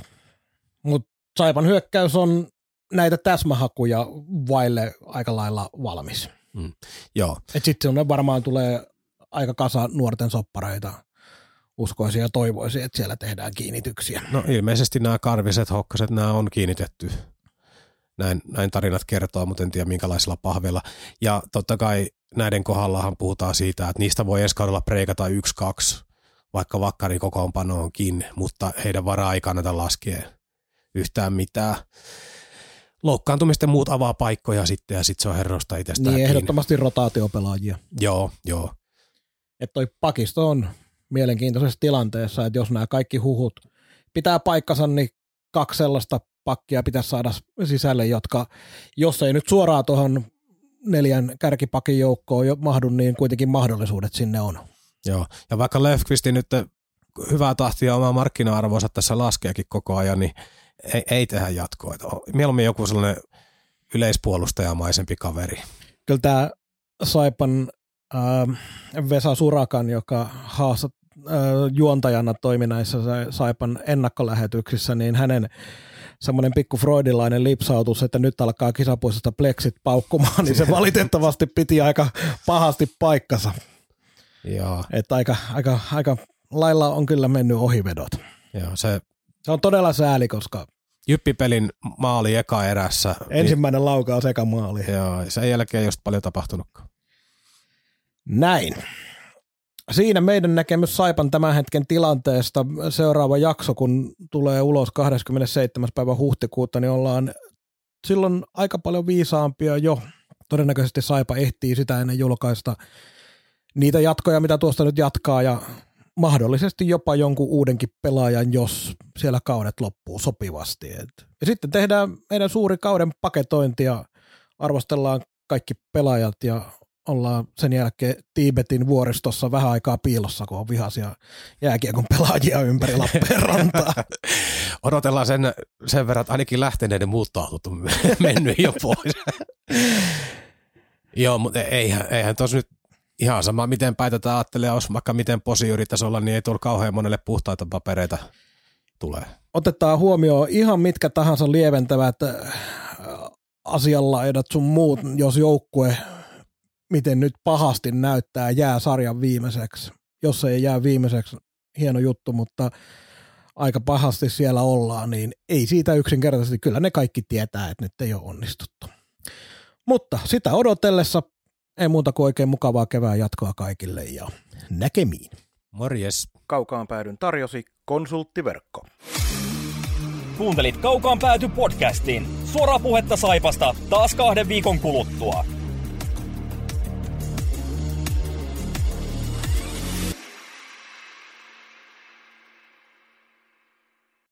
Mutta Saipan hyökkäys on näitä täsmähakuja vaille aika lailla valmis. Joo, Et sitten varmaan tulee aika kasa nuorten soppareita uskoisin ja toivoisin, että siellä tehdään kiinnityksiä. no ilmeisesti nämä karviset hokkaset, nämä on kiinnitetty. Näin, näin tarinat kertoo, mutta en tiedä minkälaisilla pahveilla. Ja totta kai näiden kohdallahan puhutaan siitä, että niistä voi ensi kaudella preikata yksi, kaksi, vaikka vakkari kokoonpanoonkin, mutta heidän varaa ei kannata laskea yhtään mitään. Loukkaantumisten muut avaa paikkoja sitten ja sitten se on herrosta itsestään Niin kiinni. ehdottomasti rotaatiopelaajia. Joo, joo. Että toi pakisto on mielenkiintoisessa tilanteessa, että jos nämä kaikki huhut pitää paikkansa, niin kaksi sellaista pakkia pitäisi saada sisälle, jotka, jos ei nyt suoraan tuohon neljän kärkipakin joukkoon jo mahdu, niin kuitenkin mahdollisuudet sinne on. Joo, ja vaikka Löfqvistin nyt hyvää tahtia omaa markkina-arvoansa tässä laskeekin koko ajan, niin ei, ei tehdä jatkoa. Mieluummin joku sellainen yleispuolustajamaisempi kaveri. Kyllä tämä Saipan äh, Vesa Surakan, joka haastat äh, juontajana toimi näissä Saipan ennakkolähetyksissä, niin hänen semmoinen pikku freudilainen lipsautus, että nyt alkaa kisapuistosta pleksit paukkumaan, niin se valitettavasti piti aika pahasti paikkansa. Joo, Että aika, aika, aika lailla on kyllä mennyt ohivedot. joo se Se on todella sääli, koska Jyppipelin maali eka erässä. ensimmäinen laukaus eka maali. Niin, joo, sen jälkeen ei just paljon tapahtunutkaan. Näin. Siinä meidän näkemys Saipan tämän hetken tilanteesta. Seuraava jakso, kun tulee ulos 27. päivä huhtikuuta, niin ollaan silloin aika paljon viisaampia jo. Todennäköisesti Saipa ehtii sitä ennen julkaista niitä jatkoja, mitä tuosta nyt jatkaa, ja mahdollisesti jopa jonkun uudenkin pelaajan, jos siellä kaudet loppuu sopivasti. Et- Ja sitten tehdään meidän suuri kauden paketointi ja arvostellaan kaikki pelaajat ja ollaan sen jälkeen Tiibetin vuoristossa vähän aikaa piilossa, kun on vihaisia jääkiekon pelaajia ympäri Lappeenrantaa. Odotellaan sen, sen verran, että ainakin lähteneiden muuttoautot on mennyt jo pois. Joo, mutta eihän, eihän tuossa nyt ihan sama, miten päin tätä ajattelee, jos vaikka miten posi yrittäisi olla, niin ei tuolla kauhean monelle puhtaita papereita tulee. Otetaan huomioon ihan mitkä tahansa lieventävät äh, asianlaidat sun muut, jos joukkue miten nyt pahasti näyttää, jää sarjan viimeiseksi. Jos ei jää viimeiseksi, hieno juttu, mutta aika pahasti siellä ollaan, niin ei siitä yksinkertaisesti, kyllä ne kaikki tietää, että nyt ei ole onnistuttu. Mutta sitä odotellessa ei muuta kuin oikein mukavaa kevään jatkoa kaikille ja näkemiin. Morjes. Kaukaan päädyn tarjosi konsulttiverkko. Kuuntelit Kaukaan pääty podcastin. Suoraa puhetta Saipasta taas kahden viikon kuluttua.